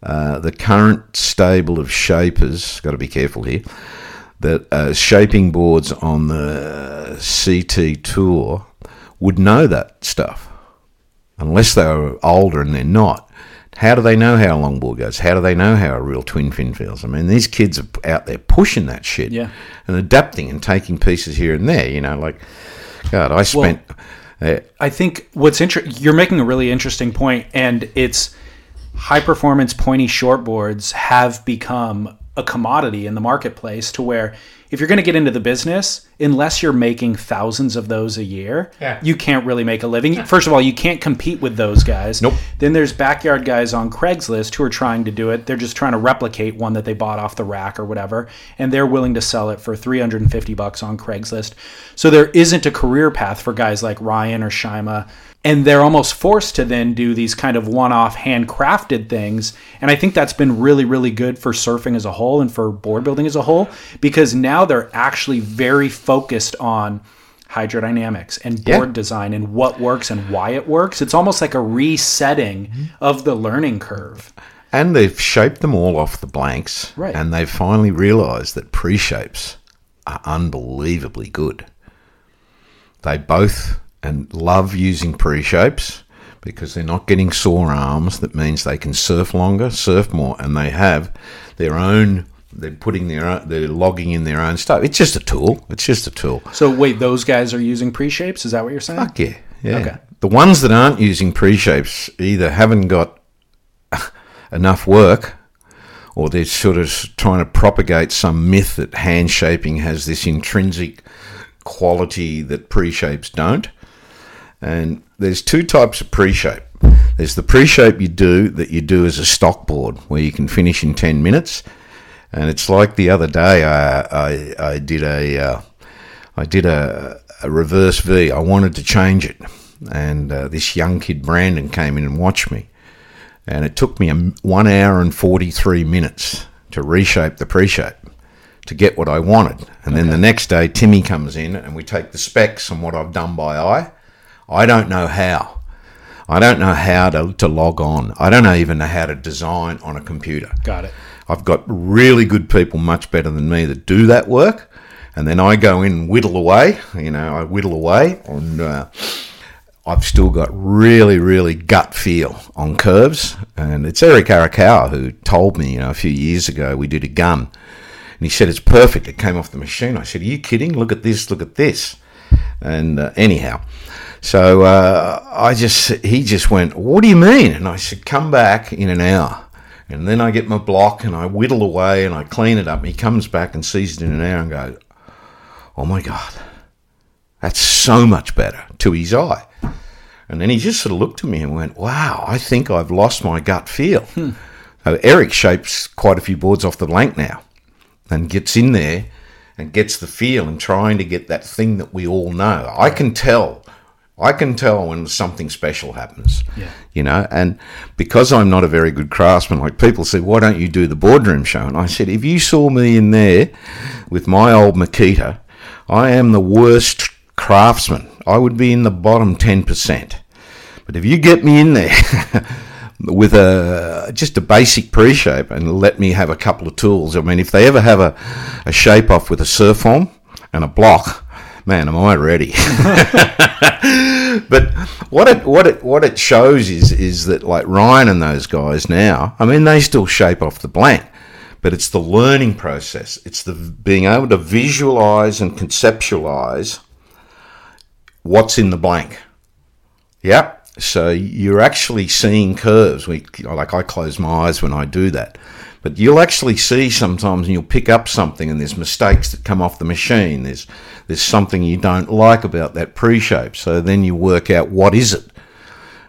uh, the current stable of shapers, got to be careful here, that uh, shaping boards on the CT tour would know that stuff unless they were older and they're not. How do they know how a longboard goes? How do they know how a real twin fin feels? I mean, these kids are out there pushing that shit Yeah. and adapting and taking pieces here and there. You know, like God, I spent. uh, I think what's interesting, you're making a really interesting point, and it's high performance pointy shortboards have become a commodity in the marketplace to where if you're going to get into the business, unless you're making thousands of those a year, Yeah. you can't really make a living. First of all, you can't compete with those guys. Nope. Then there's backyard guys on Craigslist who are trying to do it. They're just trying to replicate one that they bought off the rack or whatever, and they're willing to sell it for 350 bucks on Craigslist. So there isn't a career path for guys like Ryan or Shyama, and they're almost forced to then do these kind of one-off handcrafted things. And I think that's been really really good for surfing as a whole and for board building as a whole because now they're actually very focused on hydrodynamics and Yeah. board design and what works and why it works. It's almost like a resetting mm-hmm. of the learning curve. and they've shaped them all off the blanks, Right. And they've finally realised that pre-shapes are unbelievably good. They both and love using pre-shapes because they're not getting sore arms. That means they can surf longer, surf more, and they have their own. They're putting their own, they're logging in their own stuff. It's just a tool. It's just a tool. So wait, those guys are using pre-shapes? Is that what you're saying? Fuck yeah, yeah. Okay. The ones that aren't using pre-shapes either haven't got enough work, or they're sort of trying to propagate some myth that hand shaping has this intrinsic quality that pre-shapes don't. And there's two types of pre-shape. There's the pre-shape you do that you do as a stock board, where you can finish in ten minutes. And it's like the other day, I I, I did a uh, I did a, a reverse V. I wanted to change it, and uh, this young kid Brandon came in and watched me, and it took me a, one hour and forty three minutes to reshape the pre-shape to get what I wanted. And then the next day, Timmy comes in, and we take the specs and what I've done by eye. I don't know how. I don't know how to, to log on. I don't even know how to design on a computer. Got it. I've got really good people, much better than me, that do that work, and then I go in and whittle away. You know, I whittle away, and uh, I've still got really, really gut feel on curves. And it's Eric Arakawa who told me, you know, a few years ago we did a gun, and he said it's perfect. It came off the machine. I said, "Are you kidding? Look at this. Look at this." And uh, anyhow, so uh, I just he just went, "What do you mean?" And I said, "Come back in an hour." And then I get my block and I whittle away and I clean it up. And he comes back and sees it in an hour and goes, "Oh my god, that's so much better." To his eye, and then he just sort of looked at me and went, "Wow, I think I've lost my gut feel." So Eric shapes quite a few boards off the blank now, and gets in there and gets the feel and trying to get that thing that we all know. I can tell. I can tell when something special happens. Yeah. You know, and because I'm not a very good craftsman, like people say, why don't you do the boardroom show? And I said, if you saw me in there with my old Makita, I am the worst craftsman. I would be in the bottom 10%. But if you get me in there with a just a basic pre-shape and let me have a couple of tools, I mean, if they ever have a, a shape off with a Surform and a block, man, am I ready? but what it what it what it shows is is that like Ryan and those guys now, I mean, they still shape off the blank, but it's the learning process. It's the being able to visualize and conceptualize what's in the blank. Yep. So you're actually seeing curves. We like I close my eyes when I do that. But you'll actually see sometimes and you'll pick up something and there's mistakes that come off the machine. There's there's something you don't like about that pre-shape. So then you work out what is it.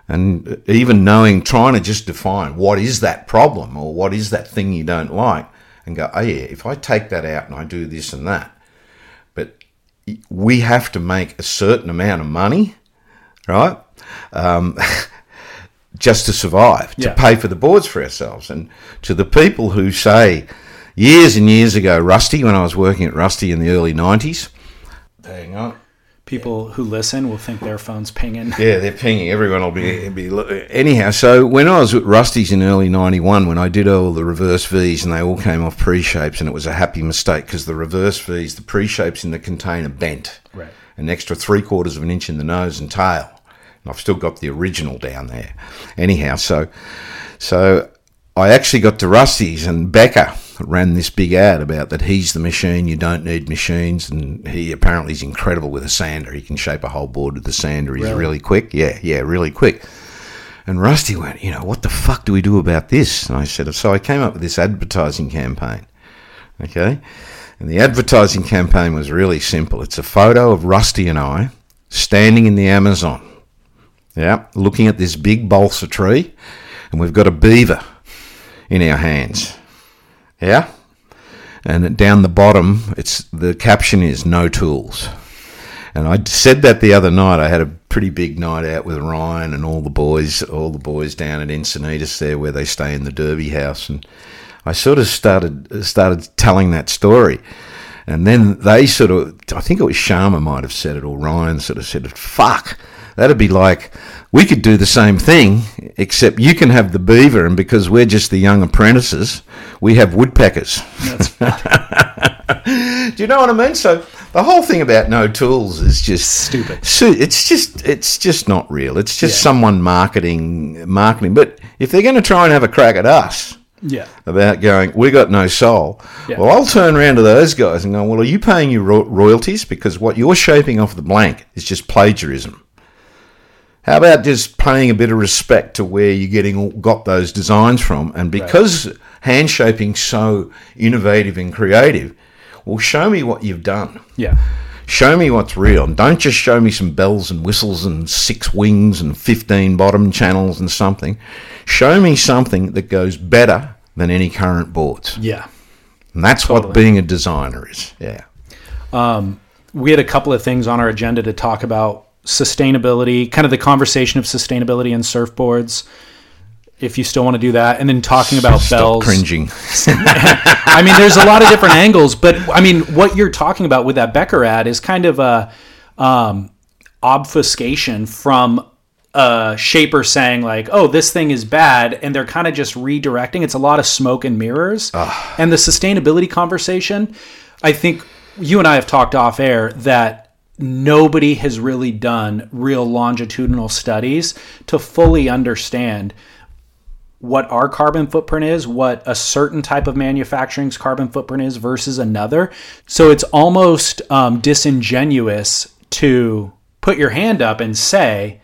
And even knowing trying to just define what is that problem or what is that thing you don't like and go, oh yeah, if I take that out and I do this and that. But we have to make a certain amount of money, right? Um, just to survive, to pay for the boards for ourselves. And to the people who say, years and years ago, Rusty, when I was working at Rusty in the early 90s, hang on. People who listen will think their phone's pinging. Yeah, they're pinging. Everyone will be, be anyhow. So when I was at Rusty's in early '91, when I did all the reverse V's and they all came off pre-shapes, and it was a happy mistake because the reverse V's, the pre-shapes in the container bent, Right. an extra three quarters of an inch in the nose and tail, I've still got the original down there. Anyhow, so so I actually got to Rusty's and Becker ran this big ad about that he's the machine, you don't need machines, and he apparently is incredible with a sander. He can shape a whole board with a sander. He's really, quick. Yeah, yeah, really quick. And Rusty went, you know, what the fuck do we do about this? And I said, so I came up with this advertising campaign. Okay. And the advertising campaign was really simple. It's a photo of Rusty and I standing in the Amazon. Yeah. Looking at this big balsa tree, and we've got a beaver in our hands. Yeah? And down the bottom, it's the caption is no tools. And I said that the other night. I had a pretty big night out with Ryan and all the boys, all the boys down at Encinitas there, where they stay in the Derby house. And I sort of started started telling that story, and then they sort of, I think it was Shyama might have said it, or Ryan sort of said it. Fuck, that'd be like we could do the same thing, except you can have the beaver, and because we're just the young apprentices, we have woodpeckers. Do you know what I mean? So the whole thing about no tools is just Stupid. It's just it's just not real. It's just Yeah. someone marketing marketing. But if they're going to try and have a crack at us Yeah. about going, we got no soul. Yeah. Well, I'll turn around to those guys and go, well, are you paying your ro- royalties because what you're shaping off the blank is just plagiarism? How about just paying a bit of respect to where you're getting got those designs from? And because hand shaping's so innovative and creative, well, show me what you've done. Yeah. Show me what's real. And don't just show me some bells and whistles and six wings and 15 bottom channels and something. Show me something that goes better than any current boards. Yeah. And that's what being a designer is. Yeah. Um, we had a couple of things on our agenda to talk about sustainability, kind of the conversation of sustainability and surfboards. If you still want to do that, and then talking about Stop bells. cringing. I mean, there's a lot of different angles, but I mean, what you're talking about with that Becker ad is kind of a um, obfuscation from a shaper saying like, "Oh, this thing is bad," and they're kind of just redirecting. It's a lot of smoke and mirrors. And the sustainability conversation, I think you and I have talked off air that nobody has really done real longitudinal studies to fully understand what our carbon footprint is, what a certain type of manufacturing's carbon footprint is versus another. So it's almost um, disingenuous to put your hand up and say,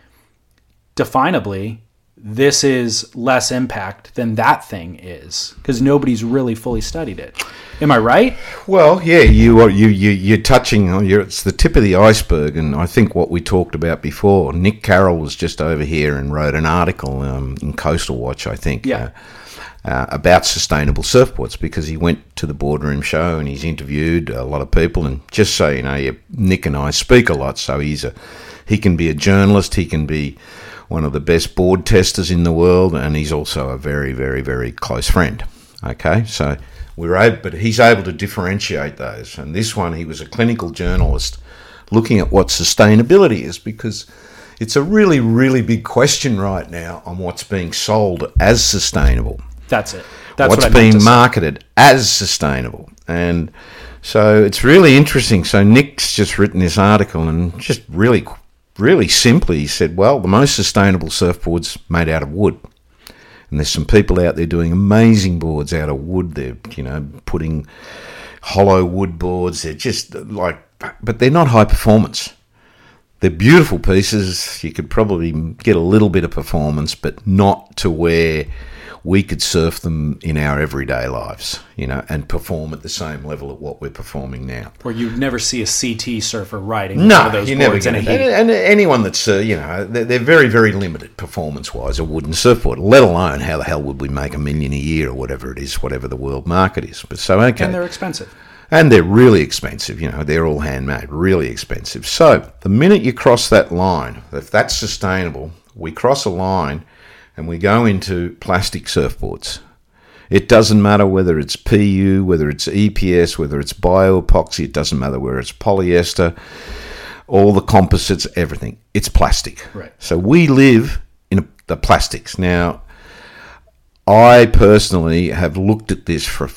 definably, this is less impact than that thing is, because nobody's really fully studied it. Am I right? Well, yeah, you are you you you're touching on it's the tip of the iceberg, and I think what we talked about before. Nick Carroll was just over here and wrote an article um, in Coastal Watch, I think. Yeah. Uh, uh, about sustainable surfboards because he went to the boardroom show and he's interviewed a lot of people and just so you know Nick and I speak a lot so he's a he can be a journalist he can be one of the best board testers in the world and he's also a very very very close friend okay so we're able but he's able to differentiate those and this one he was a clinical journalist looking at what sustainability is because it's a really really big question right now on what's being sold as sustainable That's it. That's what's what being marketed as sustainable. And so it's really interesting. So Nick's just written this article and just really, really simply he said, well, the most sustainable surfboards made out of wood. And there's some people out there doing amazing boards out of wood. They're, you know, putting hollow wood boards. They're just like, but they're not high performance. They're beautiful pieces. You could probably get a little bit of performance, but not to where we could surf them in our everyday lives, you know, and perform at the same level at what we're performing now. Or you'd never see a CT surfer riding one No, of those boards in a heat. And, and anyone that's, uh, you know, they're, they're very, very limited performance-wise, a wooden surfboard, let alone how the hell would we make a million a year or whatever it is, whatever the world market is. But so, okay. And they're expensive. And they're really expensive, you know, they're all handmade, really expensive. So the minute you cross that line, if that's sustainable, we cross a line and we go into plastic surfboards. It doesn't matter whether it's PU, whether it's EPS, whether it's bioepoxy, it doesn't matter whether it's polyester, all the composites, everything. It's plastic. Right. So we live in the plastics. Now, I personally have looked at this for a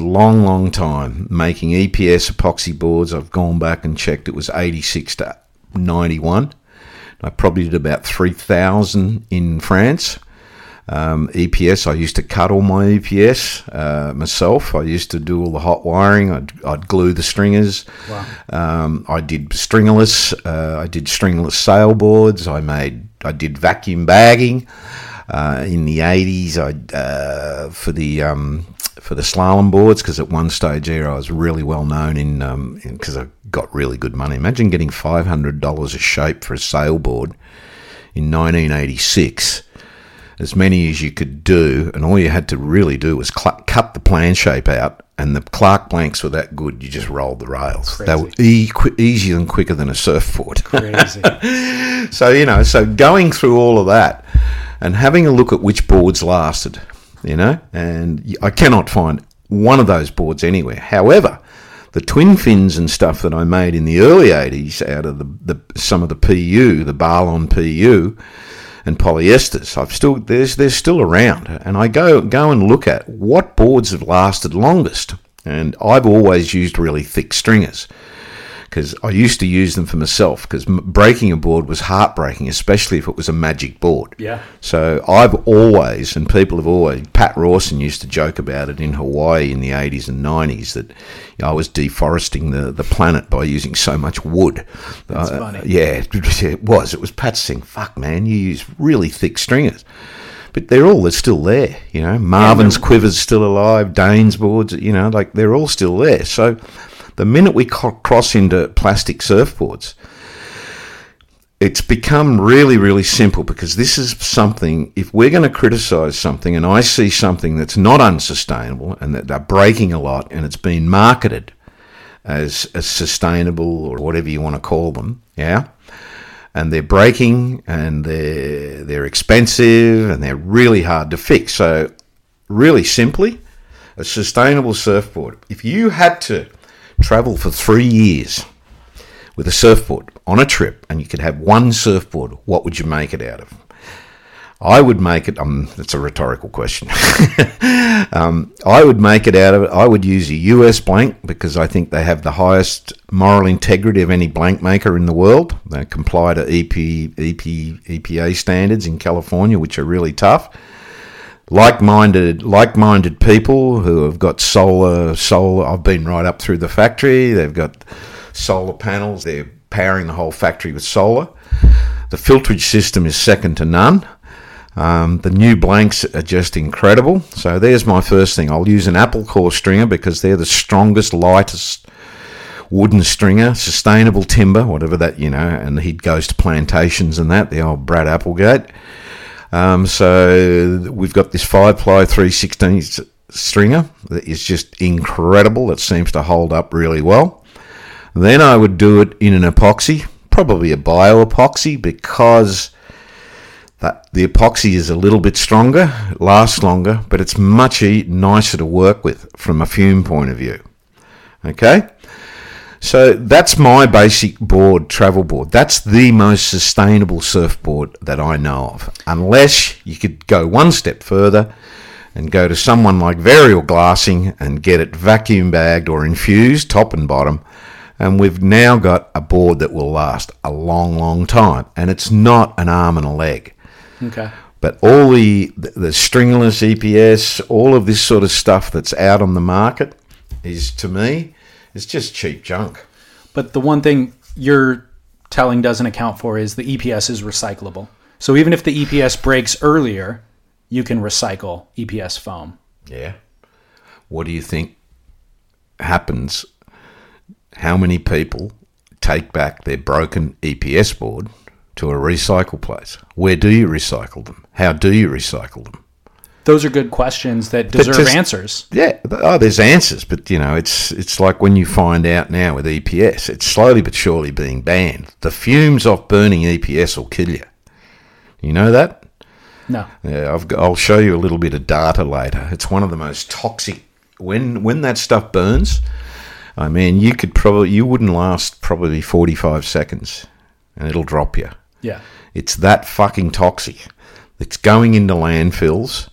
long, long time, making EPS epoxy boards. I've gone back and checked, it was 86 to 91. I probably did about 3,000 in France. Um, EPS, I used to cut all my EPS uh, myself. I used to do all the hot wiring. I'd, I'd glue the stringers. Wow. Um, I did stringless. Uh, I did stringless sailboards. I made. I did vacuum bagging. Uh, in the eighties, I uh, for the um, for the slalom boards because at one stage here I was really well known in um, because I got really good money. Imagine getting five hundred dollars a shape for a sailboard in nineteen eighty six as many as you could do, and all you had to really do was cl- cut the plan shape out, and the Clark blanks were that good, you just rolled the rails. They were e- qu- easier and quicker than a surfboard. Crazy. so, you know, so going through all of that and having a look at which boards lasted, you know, and I cannot find one of those boards anywhere. However, the twin fins and stuff that I made in the early 80s out of the, the some of the PU, the Barlon PU, and polyesters. I've still there's they're still around, and I go go and look at what boards have lasted longest. And I've always used really thick stringers because I used to use them for myself because breaking a board was heartbreaking, especially if it was a magic board. Yeah. So I've always, and people have always, Pat Rawson used to joke about it in Hawaii in the 80s and 90s that you know, I was deforesting the, the planet by using so much wood. That's Uh, funny. Yeah, it was. It was Pat saying, fuck, man, you use really thick stringers. But they're all they're still there, you know. Marvin's Quiver's still alive, Dane's boards, you know, like they're all still there. So the minute we co- cross into plastic surfboards, it's become really, really simple because this is something, if we're going to criticize something and I see something that's not unsustainable and that they're breaking a lot and it's been marketed as, as sustainable or whatever you want to call them, yeah, and they're breaking and they're, they're expensive and they're really hard to fix. So, really simply, a sustainable surfboard, if you had to travel for three years with a surfboard on a trip and you could have one surfboard, what would you make it out of? I would make it. Um, that's a rhetorical question. um, I would make it out of it. I would use a US blank because I think they have the highest moral integrity of any blank maker in the world. They comply to EP, EP, EPA standards in California, which are really tough. Like-minded, like-minded people who have got solar, solar. I've been right up through the factory. They've got solar panels. They're powering the whole factory with solar. The filtrage system is second to none. Um, the new blanks are just incredible. So there's my first thing. I'll use an apple core stringer because they're the strongest, lightest wooden stringer, sustainable timber, whatever that, you know, and he goes to plantations and that, the old Brad Applegate. Um, so we've got this 5 ply 316 stringer that is just incredible. That seems to hold up really well. Then I would do it in an epoxy, probably a bio epoxy, because that the epoxy is a little bit stronger, lasts longer, but it's much nicer to work with from a fume point of view. Okay? So that's my basic board, travel board. That's the most sustainable surfboard that I know of. Unless you could go one step further and go to someone like Varial Glassing and get it vacuum bagged or infused, top and bottom. And we've now got a board that will last a long, long time. And it's not an arm and a leg. Okay. But all the the stringless EPS, all of this sort of stuff that's out on the market, is to me, is just cheap junk. But the one thing you're telling doesn't account for is the EPS is recyclable. So even if the EPS breaks earlier, you can recycle EPS foam. Yeah. What do you think happens? How many people take back their broken EPS board to a recycle place? Where do you recycle them? How do you recycle them? Those are good questions that deserve just- answers. Yeah, oh, there's answers, but you know, it's it's like when you find out now with EPS, it's slowly but surely being banned. The fumes off burning EPS will kill you. You know that? No. Yeah, I've I'll show you a little bit of data later. It's one of the most toxic. When when that stuff burns, I mean, you could probably you wouldn't last probably forty five seconds, and it'll drop you. Yeah. It's that fucking toxic. It's going into landfills.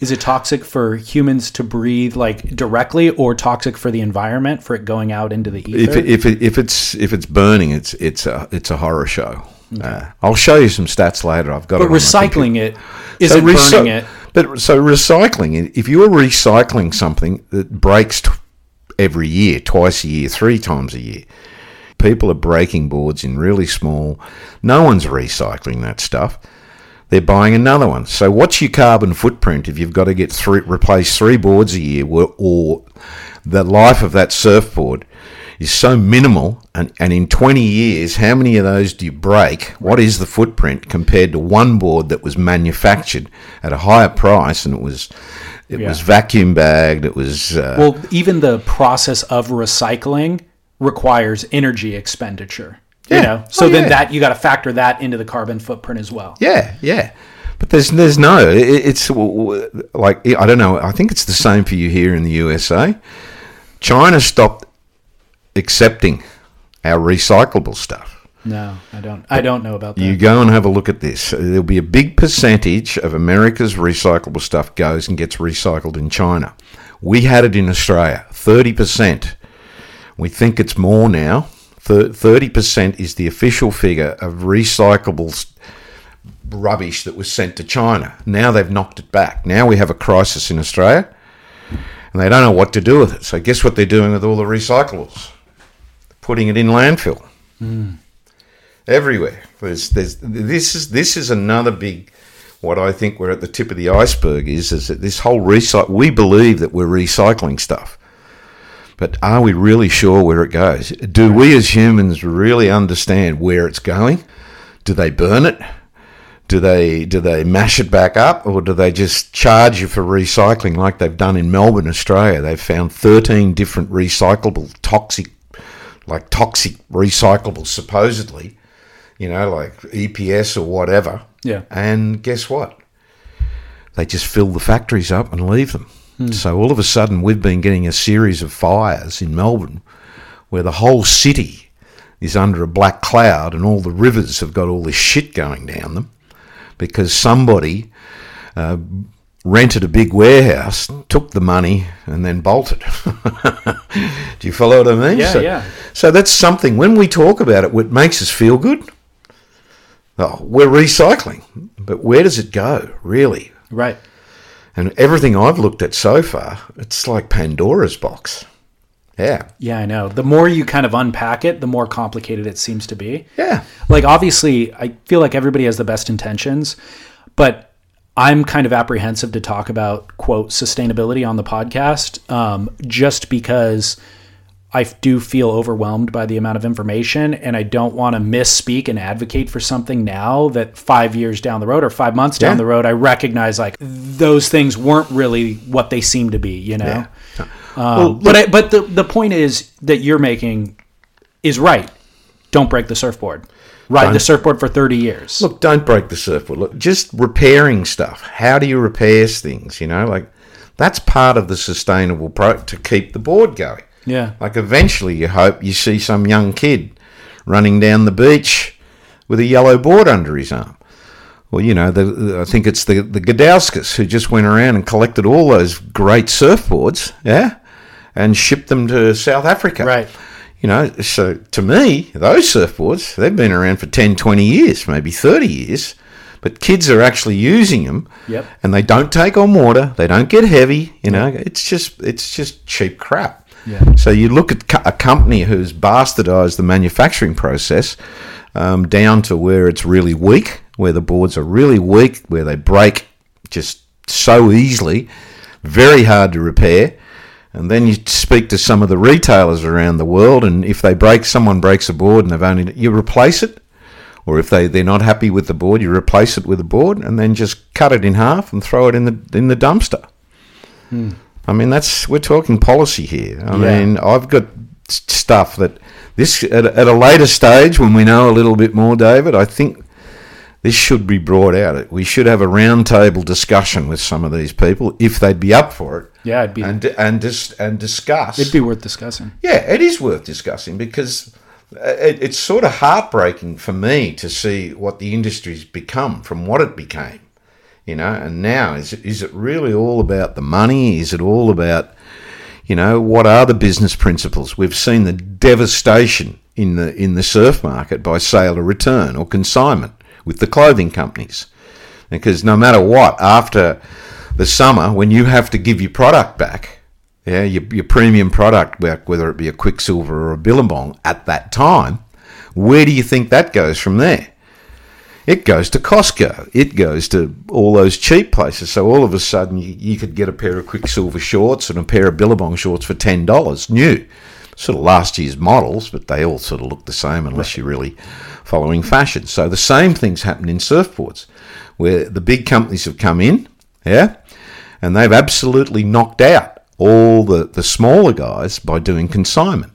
Is it toxic for humans to breathe like directly, or toxic for the environment for it going out into the ether? If it, if it, if it's if it's burning, it's it's a it's a horror show. Uh, I'll show you some stats later. I've got but it. recycling it isn't recy- burning it. But so recycling, it- if you're recycling something that breaks t- every year, twice a year, three times a year, people are breaking boards in really small. No one's recycling that stuff. They're buying another one. So what's your carbon footprint if you've got to get three, replace three boards a year, or, or the life of that surfboard is so minimal, and, and in 20 years, how many of those do you break? What is the footprint compared to one board that was manufactured at a higher price and it was it was vacuum bagged, it was uh, Well, even the process of recycling requires energy expenditure. You know, oh, so Oh, then yeah. that you got to factor that into the carbon footprint as well. Yeah, yeah. But there's there's no. it- It's like I don't know. I think it's the same for you here in the USA. China stopped accepting our recyclable stuff. No, I don't. I don't know about that. You go and have a look at this. There'll be a big percentage of America's recyclable stuff goes and gets recycled in China. We had it in Australia, thirty percent. We think it's more now. Thirty percent is the official figure of recyclable s- rubbish that was sent to China. Now they've knocked it back. Now we have a crisis in Australia, and they don't know what to do with it. So guess what they're doing with all the recyclables? Putting it in landfill hmm. everywhere. There's, there's, this is this is another big. What I think we're at the tip of the iceberg is is that this whole recycle. We believe that we're recycling stuff, but are we really sure where it goes? Do we as humans really understand where it's going? Do they burn it? Do they do they mash it back up, or do they just charge you for recycling like they've done in Melbourne, Australia? They've found thirteen different recyclable toxic, like toxic recyclables supposedly, you know, like EPS or whatever. Yeah. And guess what? They just fill the factories up and leave them. So all of a sudden, we've been getting a series of fires in Melbourne where the whole city is under a black cloud and all the rivers have got all this shit going down them because somebody uh, rented a big warehouse, took the money, and then bolted. Do you follow what I mean? Yeah, so, yeah. So that's something, when we talk about it, what makes us feel good, oh, we're recycling. But where does it go, really? right. And everything I've looked at so far, it's like Pandora's box. Yeah. Yeah, I know. The more you kind of unpack it, the more complicated it seems to be. Yeah. Like obviously, I feel like everybody has the best intentions, but I'm kind of apprehensive to talk about quote sustainability on the podcast, um, just because I do feel overwhelmed by the amount of information, and I don't want to misspeak and advocate for something now that five years down the road or five months down Yeah. the road, I recognize like those things weren't really what they seem to be, you know. Yeah. Um, but I, but the the point is that you're making is right. Don't break the surfboard. Ride the surfboard for 30 years. Look, don't break the surfboard. Look, just repairing stuff. How do you repair things? You know, like that's part of the sustainable pro to keep the board going. Yeah. Like eventually, you hope you see some young kid running down the beach with a yellow board under his arm. Well, you know, the, the- I think it's the the Gadauskas who just went around and collected all those great surfboards, yeah, and shipped them to South Africa. Right. You know, so to me, those surfboards, they've been around for 10, 20 years, maybe 30 years, but kids are actually using them Yep. and they don't take on water, they don't get heavy, you know, it's just it's just cheap crap. Yeah. So you look at a company who's bastardized the manufacturing process um, down to where it's really weak, where the boards are really weak, where they break just so easily, very hard to repair. And then you speak to some of the retailers around the world, and if they break, someone breaks a board, and they've only you replace it, or if they they're not happy with the board, you replace it with a board, and then just cut it in half and throw it in the in the dumpster. I mean, that's we're talking policy here. I Yeah. mean, I've got stuff that this at, a- at a later stage when we know a little bit more, David. I think This should be brought out. We should have a roundtable discussion with some of these people if they'd be up for it. Yeah, it'd be and and dis, and discuss. it'd be worth discussing. Yeah, it is worth discussing because uh, it, it's sort of heartbreaking for me to see what the industry's become from what it became. You know, and now is it, is it really all about the money? Is it all about, you know, what are the business principles? We've seen the devastation in the in the surf market by sale or return or consignment with the clothing companies, because no matter what, after the summer when you have to give your product back, yeah, your, your premium product, whether it be a Quiksilver or a Billabong at that time, where do you think that goes from there? It goes to Costco. It goes to all those cheap places. So all of a sudden, you, you could get a pair of Quiksilver shorts and a pair of Billabong shorts for ten dollars, new, sort of last year's models, but they all sort of look the same unless you're really following fashion. So the same things happen in surfboards, where the big companies have come in, yeah, and they've absolutely knocked out all the, the smaller guys by doing consignment.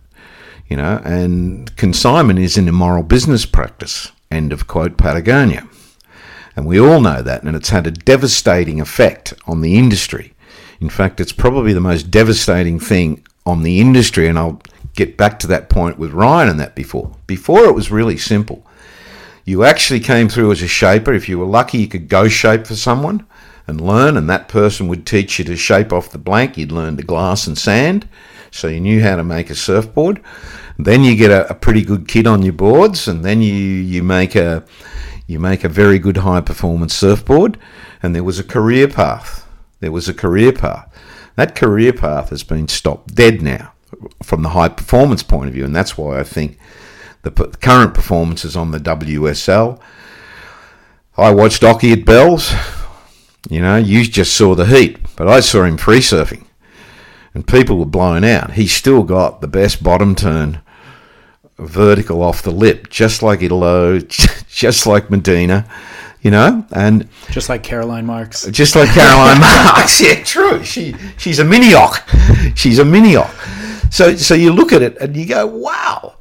You know, and consignment is an immoral business practice. End of quote, Patagonia. And we all know that, and it's had a devastating effect on the industry. In fact, it's probably the most devastating thing on the industry, and I'll get back to that point with Ryan and that before. Before it was really simple. You actually came through as a shaper. If you were lucky, you could go shape for someone and learn, and that person would teach you to shape off the blank. You'd learn to glass and sand, so you knew how to make a surfboard. Then you get a, a pretty good kit on your boards, and then you, you make a you make a very good high performance surfboard. And there was a career path. There was a career path. That career path has been stopped dead now from the high performance point of view, and that's why I think the current performances on the WSL. I watched Occy at Bells. You know, you just saw the heat, but I saw him free surfing, and people were blown out. He still got the best bottom turn vertical off the lip, just like Italo, just like Medina, you know, and just like Caroline Marks, just like Caroline Marks. Yeah, true. She she's a minioc. She's a minioc. So so you look at it and you go, wow.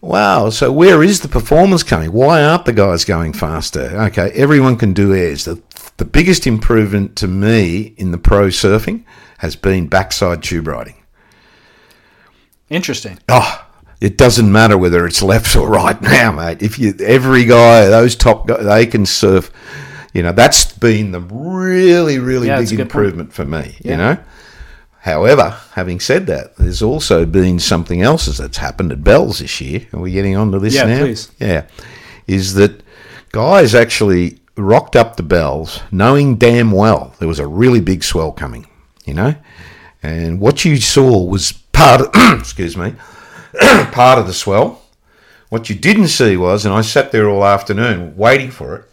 Wow, so where is the performance coming? Why aren't the guys going faster? Okay, everyone can do airs. The, the biggest improvement to me in the pro surfing has been backside tube riding. Interesting. Oh, it doesn't matter whether it's left or right now, mate. If you every guy, those top guys, they can surf. You know, that's been the really, really Yeah, big it's a good improvement for me. Yeah. You know. However, having said that, there's also been something else that's happened at Bells this year. Are we getting on to this Yeah, now? please. Yeah, is that guys actually rocked up the Bells, knowing damn well there was a really big swell coming. You know, and what you saw was part. Of, excuse me part of the swell. What you didn't see was, and I sat there all afternoon waiting for it.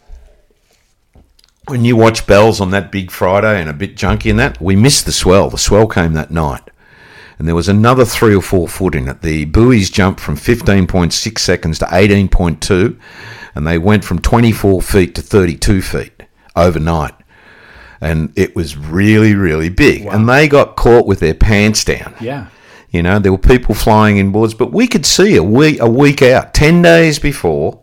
When you watch Bells on that big Friday and a bit junky in that, we missed the swell. The swell came that night. And there was another three or four foot in it. The buoys jumped from 15.6 seconds to 18.2, and they went from 24 feet to 32 feet overnight. And it was really, really big. And they got caught with their pants down. Yeah. You know, there were people flying in boards, but we could see a week, a week out, 10 days before,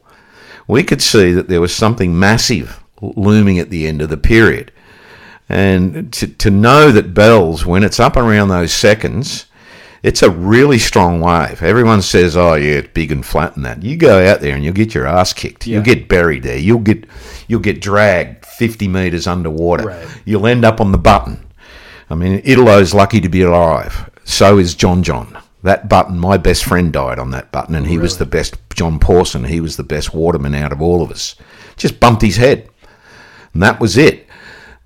we could see that there was something massive looming at the end of the period. And to, to know that Bells, when it's up around those seconds, it's a really strong wave. Everyone says, oh, yeah, it's big and flat and that. You go out there and you'll get your ass kicked. Yeah. You'll get buried there. You'll get, you'll get dragged 50 metres underwater. Right. You'll end up on the button. I mean, Italo's lucky to be alive. So is John John. That button, my best friend died on that button, and he was the best. John Pawson, he was the best waterman out of all of us. Just bumped his head, and that was it.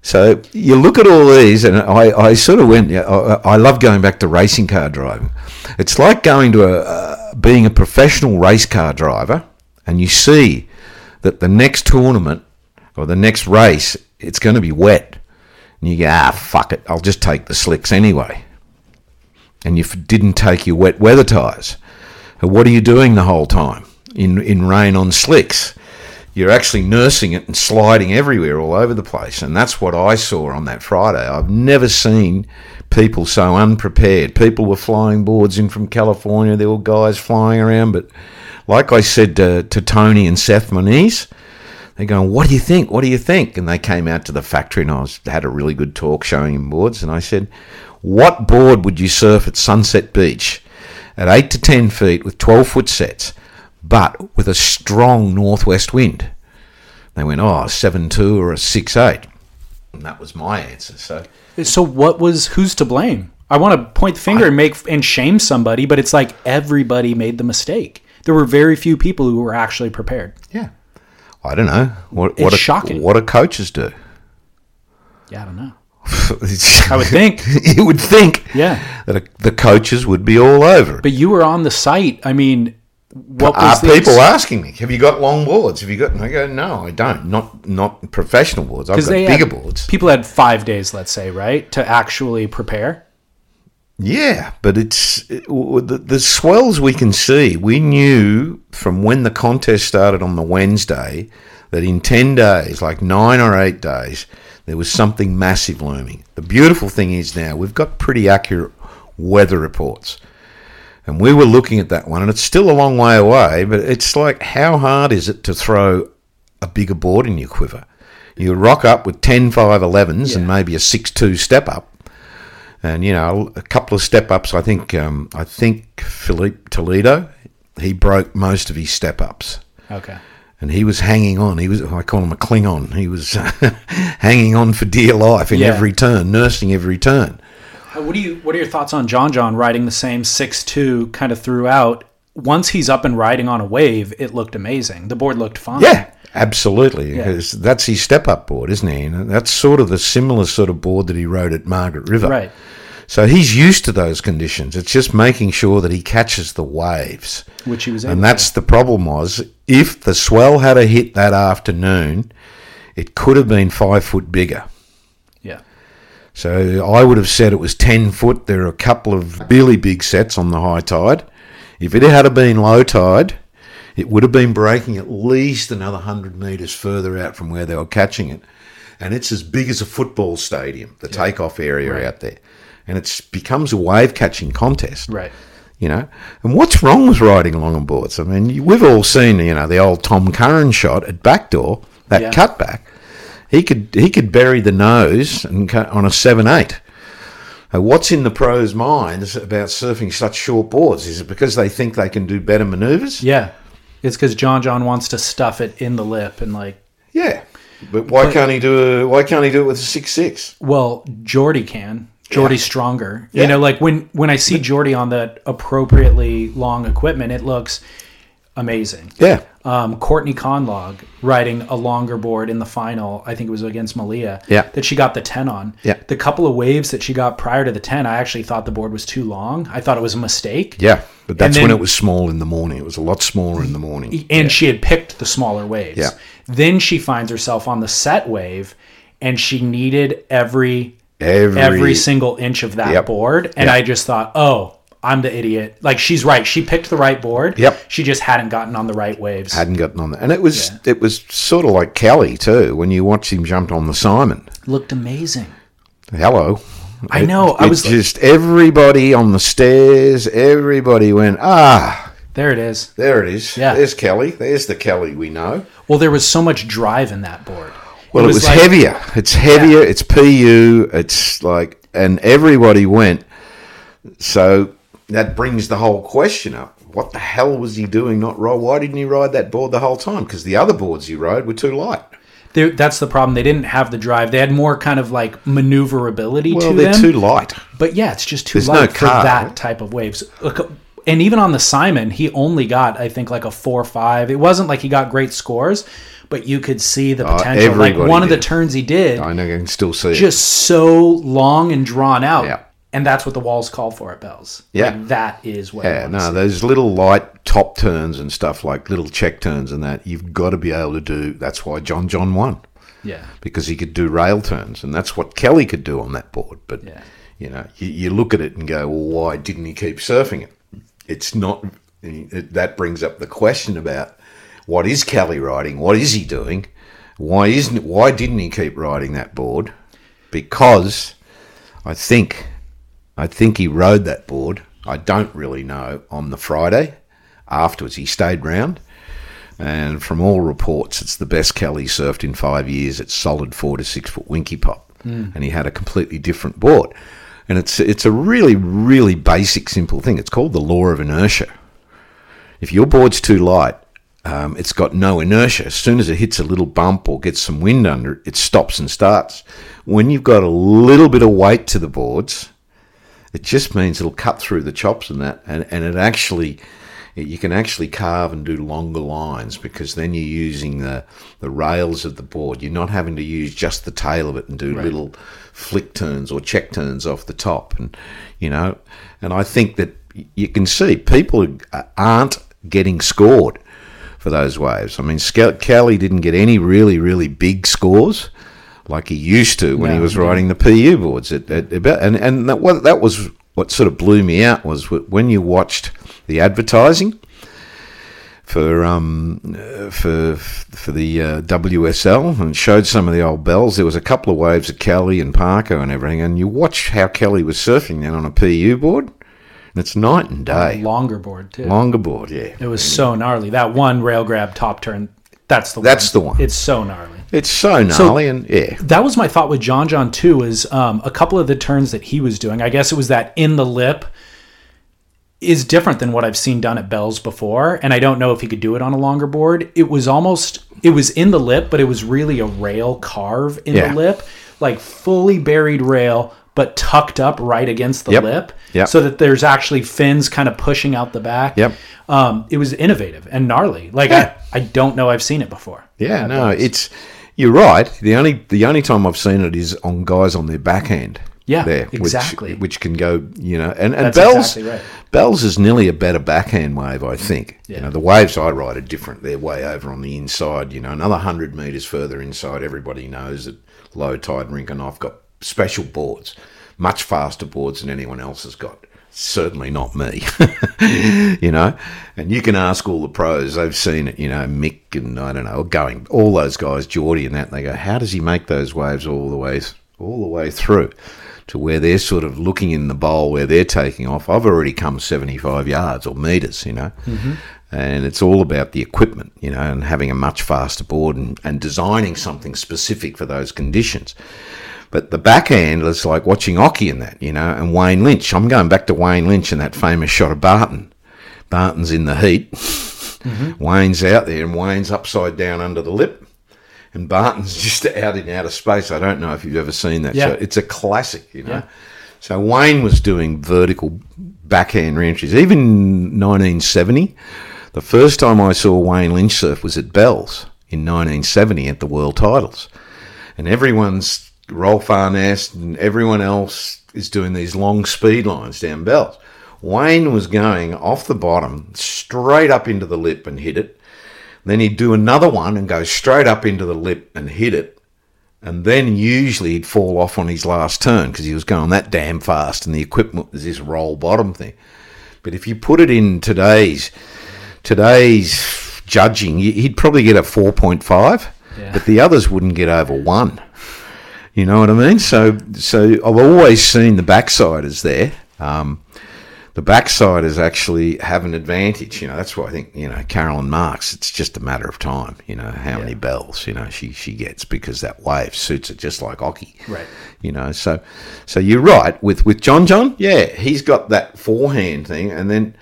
So you look at all these, and I, I sort of went. I, I love going back to racing car driving. It's like going to a uh, being a professional race car driver, and you see that the next tournament or the next race, it's going to be wet, and you go, ah, fuck it, I'll just take the slicks anyway and you didn't take your wet weather tyres. What are you doing the whole time in, in rain on slicks? You're actually nursing it and sliding everywhere all over the place. And that's what I saw on that Friday. I've never seen people so unprepared. People were flying boards in from California. There were guys flying around. But like I said to, to Tony and Seth Moniz, They're going, "What do you think? What do you think?" And they came out to the factory, and I was had a really good talk showing him boards. And I said, "What board would you surf at Sunset Beach at eight to ten feet with twelve foot sets, but with a strong northwest wind?" They went, "Oh, a seven two or a six eight. And that was my answer. So So what was who's to blame? I want to point the finger and make and shame somebody, but it's like everybody made the mistake. There were very few people who were actually prepared. yeah, I don't know what It's what shocking. what do coaches do? Yeah, I don't know. I I would think. you would think Yeah. that the coaches would be all over. But you were on the site. I mean, what Are people asking me, "Have you got long boards? Have you got?" And I go, "No, I don't. Not not professional boards. I've got bigger had- boards." People had five days, let's say, right, to actually prepare. Yeah, but it's it, the, the swells we can see. We knew from when the contest started on the Wednesday that in ten days, like nine or eight days, there was something massive looming. The beautiful thing is now we've got pretty accurate weather reports. And we were looking at that one, and it's still a long way away, but it's like, how hard is it to throw a bigger board in your quiver? You rock up with 10 5 11s and maybe a 6 2 step up. And, you know, a couple of step ups. I think, um, I think Filipe Toledo, he broke most of his step ups. Okay. And he was hanging on. He was, I call him a Klingon. He was hanging on for dear life in Yeah. every turn, nursing every turn. Uh, What do you? What are your thoughts on John John riding the same six two kind of throughout? Once he's up and riding on a wave, it looked amazing. The board looked fine. Yeah, absolutely. Yeah. Because that's his step up board, isn't he? And that's sort of the similar sort of board that he rode at Margaret River. Right. So he's used to those conditions. It's just making sure that he catches the waves. Which he was And that's the problem was if the swell had a hit that afternoon, it could have been five foot bigger. Yeah. So I would have said it was 10 foot. There are a couple of really big sets on the high tide. If it had been low tide, it would have been breaking at least another 100 metres further out from where they were catching it. And it's as big as a football stadium, the takeoff area out there. And it becomes a wave catching contest Right. you know. And what's wrong with riding along on boards? I mean, we've all seen, you know, the old Tom Curren shot at backdoor, that Yeah. cutback. He could he could bury the nose and cut on a seven eight. Uh, What's in the pros' minds about surfing such short boards? Is it because they think they can do better manoeuvres? Yeah. It's because John John wants to stuff it in the lip and like. Yeah, but why can't he do a, Why can't he do it with a six six? Well, Jordy can. Jordy's stronger. Yeah. You know, like when when I see Jordy on that appropriately long equipment, it looks amazing. Yeah, um, Courtney Conlogue riding a longer board in the final. I think it was against Malia. Yeah. That she got the 10 on. Yeah. The couple of waves that she got prior to the 10, I actually thought the board was too long. I thought it was a mistake. yeah. But that's then- when it was small in the morning. It was a lot smaller in the morning. And she had picked the smaller waves. Yeah. Then she finds herself on the set wave and she needed every Every, every single inch of that Yep. board. And Yep. I just thought, oh, I'm the idiot. Like she's right. She picked the right board. Yep. She just hadn't gotten on the right waves. hadn't gotten on that. And it was it was sort of like Kelly too when you watch him jump on the Simon. Looked amazing. Hello. I know, I was- just everybody on the stairs. Everybody went ah. There it is. There it is. Yeah. There's Kelly. There's the Kelly we know. Well, there was so much drive in that board. Well, it was, like- heavier. It's heavier. It's PU. It's like, and everybody went. So that brings the whole question up. What the hell was he doing? Not ride? Why didn't he ride that board the whole time? Because the other boards he rode were too light. There, that's the problem. They didn't have the drive. They had more kind of like maneuverability Well, to they're them. too light. but yeah, it's just too There's no light for car, that right? type of waves. And even on the Simon, he only got I think like a four five. It wasn't like he got great scores, but you could see the uh, potential. like one of the turns he did, I know. you can still see it. just so long and drawn out. Yeah. And that's what the walls call for at Bells. Yeah. Like, that is what. Yeah, no, see. those little light top turns and stuff like little check turns and that you've got to be able to do. That's why John John won Yeah. because he could do rail turns, and that's what Kelly could do on that board. But Yeah. you know, you, you look at it and go, well, why didn't he keep surfing it? It's not. It, that brings up the question about what is Kelly riding? What is he doing? Why isn't? Why didn't he keep riding that board? Because I think I think he rode that board. I don't really know on the Friday. Afterwards, he stayed round. And from all reports, it's the best Kelly surfed in five years. It's solid four to six foot Winkipop, and he had a completely different board. And it's it's a really really basic simple thing. It's called the law of inertia. If your board's too light, um, it's got no inertia. As soon as it hits a little bump or gets some wind under it, it stops and starts. When you've got a little bit of weight to the boards, it just means it'll cut through the chops and that, and, and it actually, you can actually carve and do longer lines because then you're using the, the rails of the board. You're not having to use just the tail of it and do little flick turns or check turns off the top, and you know, and I think that you can see people aren't getting scored for those waves. I mean, Kelly didn't get any really, really big scores like he used to when he No, was he didn't. riding the PU boards. At, at, about, and and that, what, that was what sort of blew me out was when you watched the advertising for um for for the uh, WSL and showed some of the old bells. There was a couple of waves of Kelly and Parker and everything, and you watch how Kelly was surfing then on a PU board, and it's night and day. Longer board too. Longer board, yeah. It was so gnarly. That one rail grab top turn. That's the That's one. the one. It's so gnarly. It's so gnarly, and yeah, That was my thought with John John too. Is um, a couple of the turns that he was doing. I guess it was that in the lip is different than what I've seen done at Bell's before, and I don't know if he could do it on a longer board. It was almost it was in the lip, but it was really a rail carve in Yeah. the lip, like fully buried rail, but tucked up right against the Yep. lip, Yep. so that there's actually fins kind of pushing out the back. Yep. Um, it was innovative and gnarly. Like Yeah. I, I don't know I've seen it before. yeah. No, Bell's. it's you're right. The only the only time I've seen it is on guys on their backhand. Yeah, there, which- exactly. Which, can go, you know, and and That's Bell's exactly right. Bell's is nearly a better backhand wave, I think. You Yeah. know, the waves I ride are different. They're way over on the inside. You know, another hundred meters further inside. Everybody knows that low tide rink and I've got special boards, much faster boards than anyone else has got. Certainly not me, you know. And you can ask all the pros; they've seen it. You know, Mick and I don't know, going all those guys, Jordy and that. And they go, "How does he make those waves all the way, all the way through?" to where they're sort of looking in the bowl where they're taking off. I've already come 75 yards or meters, you know, mm-hmm. and it's all about the equipment, you know, and having a much faster board and, and designing something specific for those conditions. But the backhand is like watching Occy in that, you know, and Wayne Lynch. I'm going back to Wayne Lynch and that famous shot of Barton. Barton's in the heat. Mm-hmm. Wayne's out there and Wayne's upside down under the lip. And Barton's just out in outer space. I don't know if you've ever seen that Yeah. shot. It's a classic, you know. Yeah. So Wayne was doing vertical backhand reentries. Even in 1970, the first time I saw Wayne Lynch surf was at Bell's in 1970 at the World Titles. And everyone's, Rolf Aurness and everyone else is doing these long speed lines down Bell's. Wayne was going off the bottom, straight up into the lip and hit it. Then he'd do another one and go straight up into the lip and hit it. And then usually he'd fall off on his last turn because he was going that damn fast and the equipment was this roll bottom thing. But if you put it in today's today's judging, he'd probably get a 4.5, Yeah. but the others wouldn't get over 1. You know what I mean? So so I've always seen the backside is there. Um, the backsiders actually have an advantage. You know, that's why I think, you know, Caroline Marks, it's just a matter of time, you know, how many bells, you know, she, she gets because that wave suits it just like Occy. Right. You know, so so you're right. With with John John, yeah, he's got that forehand thing and then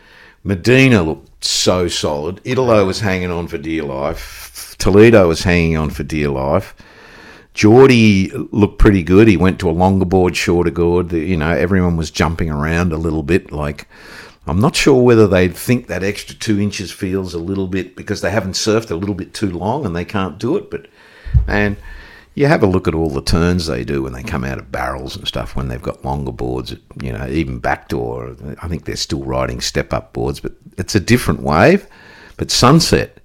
Medina looked so solid. Italo was hanging on for dear life. Toledo was hanging on for dear life. Jordy looked pretty good. He went to a longer board, shorter gourd. You know, everyone was jumping around a little bit. Like, I'm not sure whether they think that extra two inches feels a little bit because they haven't surfed a little bit too long and they can't do it. But, and you have a look at all the turns they do when they come out of barrels and stuff when they've got longer boards, you know, even backdoor. I think they're still riding step up boards, but it's a different wave. But sunset,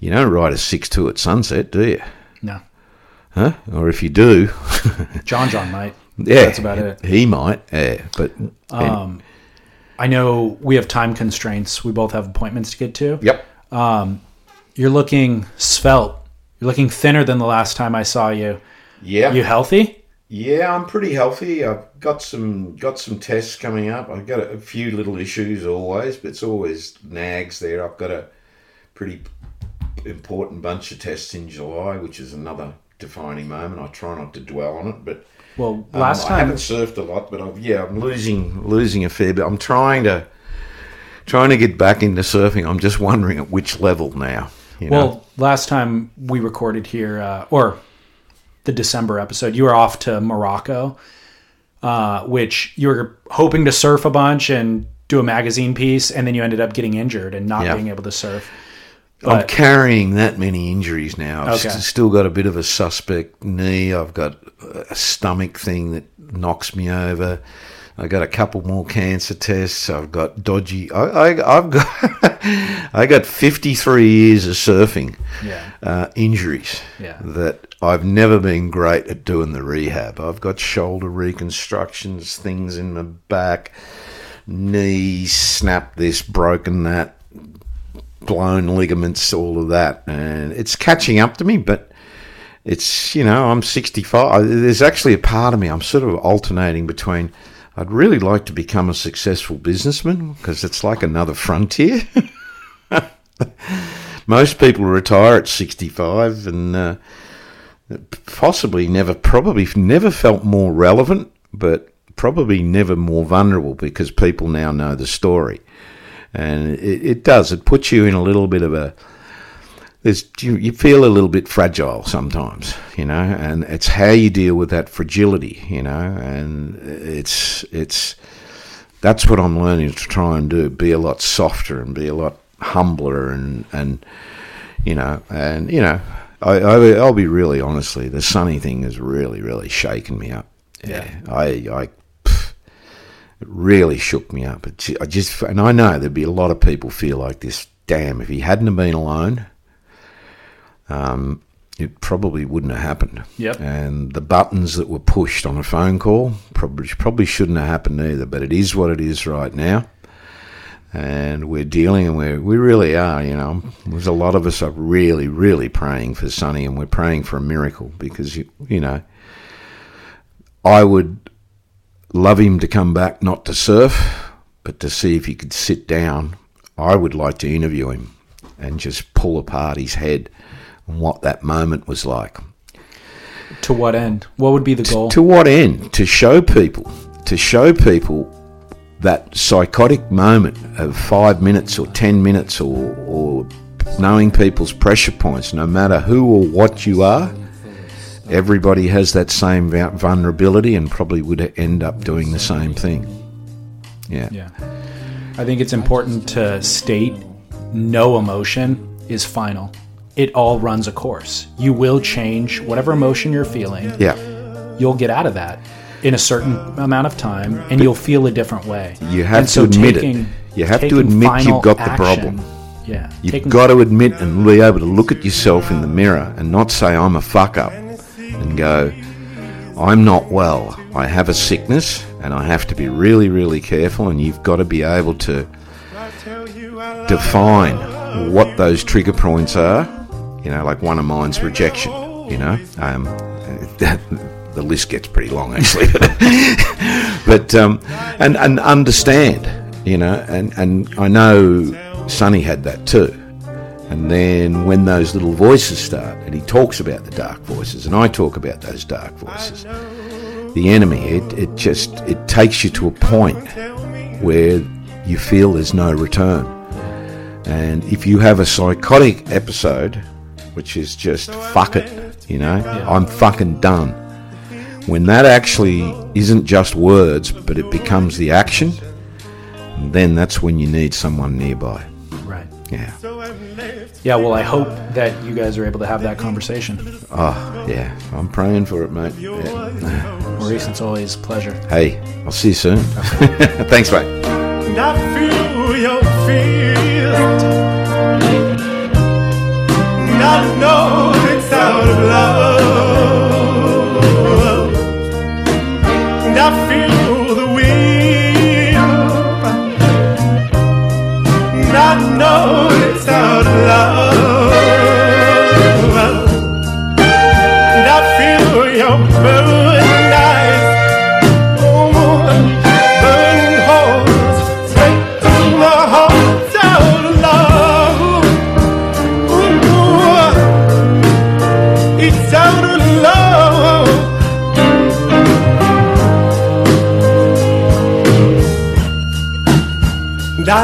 you don't ride a 6 2 at sunset, do you? No. Huh? Or if you do, John John might. yeah, That's about it. He might, yeah, but Um, I know we have time constraints. We both have appointments to get to. yep, You're looking svelte. You're looking thinner than the last time I saw you. yeah, You healthy? yeah. I'm pretty healthy. I've got some got some tests coming up. I've got a few little issues always, but it's always nags there. I've got a pretty important bunch of tests in July, which is another defining moment. I try not to dwell on it, but Well, um, last I time haven't surfed a lot, but I've, yeah, I'm losing losing a fair bit. I'm trying to trying to get back into surfing. I'm just wondering at which level now. You know? Well, last time we recorded here, uh, or the December episode, you were off to Morocco, uh, which you were hoping to surf a bunch and do a magazine piece, and then you ended up getting injured and not Yeah. being able to surf. I'm carrying that many injuries now. I've Okay. st- still got a bit of a suspect knee. I've got a stomach thing that knocks me over. I got a couple more cancer tests. I've got dodgy. I, I, I've got I got 53 years of surfing Yeah. uh, injuries Yeah. that I've never been great at doing the rehab. I've got shoulder reconstructions, things in my back, knees snapped this, broken that, blown ligaments, all of that, and it's catching up to me. But it's you know I'm 65. There's actually a part of me I'm sort of alternating between. I'd really like to become a successful businessman because it's like another frontier. Most people retire at 65 and uh, possibly never, probably never felt more relevant, but probably never more vulnerable because people now know the story. And it, it does, it puts you in a little bit of a, there's, you, you feel a little bit fragile sometimes, you know, and it's how you deal with that fragility, you know, and it's, it's, that's what I'm learning to try and do, be a lot softer and be a lot humbler and, and, you know, and, you know, I, I, I'll be really honestly, the Sonny thing has really, really shaken me up. Yeah. I, I, pff, it really shook me up. It, I just, and I know there'd be a lot of people feel like this. Damn, if he hadn't have been alone, um, it probably wouldn't have happened. Yep. And the buttons that were pushed on a phone call probably probably shouldn't have happened either. But it is what it is right now. And we're dealing, and we we really are. You know, there's a lot of us are really, really praying for Sonny, and we're praying for a miracle because you, you know, I would love him to come back, not to surf, but to see if he could sit down. I would like to interview him and just pull apart his head and what that moment was like. To what end? What would be the goal? To what end? To show people, to show people that psychotic moment of five minutes or ten minutes or, or knowing people's pressure points, no matter who or what you are, everybody has that same vulnerability and probably would end up doing the same thing. Yeah. Yeah. I think it's important to state no emotion is final. It all runs a course. You will change whatever emotion you're feeling. Yeah. You'll get out of that in a certain amount of time and you'll feel a different way. You have And to so admit it. You have to admit you've got the problem. Yeah. You've taking- got to admit and be able to look at yourself in the mirror and not say, I'm a fuck up, and go, I'm not well. I have a sickness and I have to be really, really careful. And you've got to be able to define what those trigger points are. You know, like one of mine's rejection, you know. Um, the list gets pretty long, actually. but um, and and understand, you know, and and I know Sonny had that too. And then when those little voices start, and he talks about the dark voices, and I talk about those dark voices, the enemy, it, it just it takes you to a point where you feel there's no return. And if you have a psychotic episode, which is just fuck it, you know, I'm fucking done. When that actually isn't just words, but it becomes the action, then that's when you need someone nearby. Right. Yeah. Yeah, well, I hope that you guys are able to have that conversation. Oh, yeah. I'm praying for it, mate. Yeah. Maurice, it's always a pleasure. Hey, I'll see you soon. Thanks, mate. I feel your fear. And I know it's out of love. And I feel the wheel. And know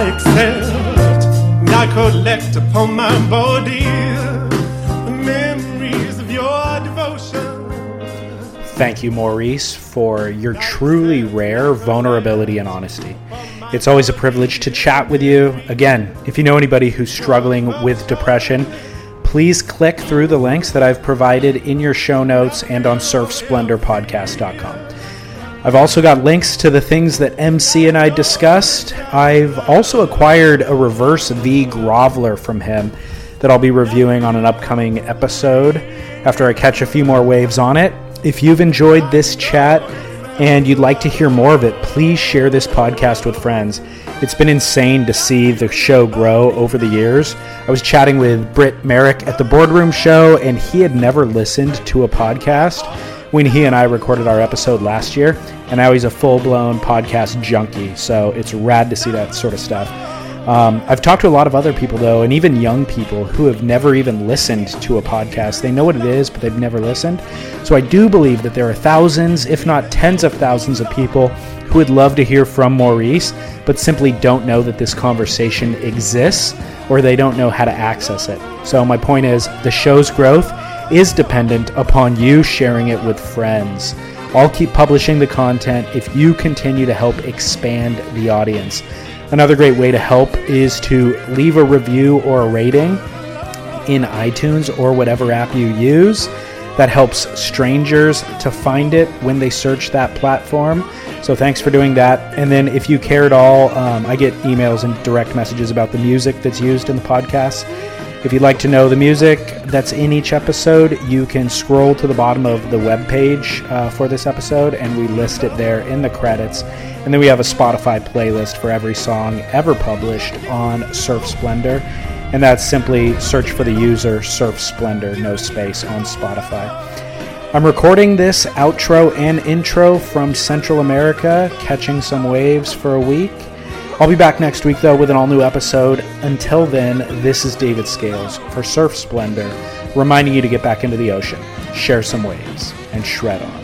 I accept and I collect upon my body the memories of your devotion. Thank you, Maurice, for your truly rare vulnerability and honesty. It's always a privilege to chat with you. Again, if you know anybody who's struggling with depression, please click through the links that I've provided in your show notes and on surfsplendorpodcast.com. I've also got links to the things that MC and I discussed. I've also acquired a reverse V groveler from him that I'll be reviewing on an upcoming episode after I catch a few more waves on it. If you've enjoyed this chat and you'd like to hear more of it, please share this podcast with friends. It's been insane to see the show grow over the years. I was chatting with Britt Merrick at the Boardroom Show, and he had never listened to a podcast when he and I recorded our episode last year. And now he's a full blown podcast junkie. So it's rad to see that sort of stuff. Um, I've talked to a lot of other people, though, and even young people who have never even listened to a podcast. They know what it is, but they've never listened. So I do believe that there are thousands, if not tens of thousands, of people who would love to hear from Maurice, but simply don't know that this conversation exists or they don't know how to access it. So my point is the show's growth is dependent upon you sharing it with friends. I'll keep publishing the content if you continue to help expand the audience. Another great way to help is to leave a review or a rating in iTunes or whatever app you use. That helps strangers to find it when they search that platform. So thanks for doing that. And then if you care at all, um, I get emails and direct messages about the music that's used in the podcast. If you'd like to know the music that's in each episode, you can scroll to the bottom of the web page uh, for this episode, and we list it there in the credits. And then we have a Spotify playlist for every song ever published on Surf Splendor, and that's simply search for the user Surf Splendor, no space, on Spotify. I'm recording this outro and intro from Central America, catching some waves for a week. I'll be back next week, though, with an all new episode. Until then, this is David Scales for Surf Splendor, reminding you to get back into the ocean, share some waves, and shred on.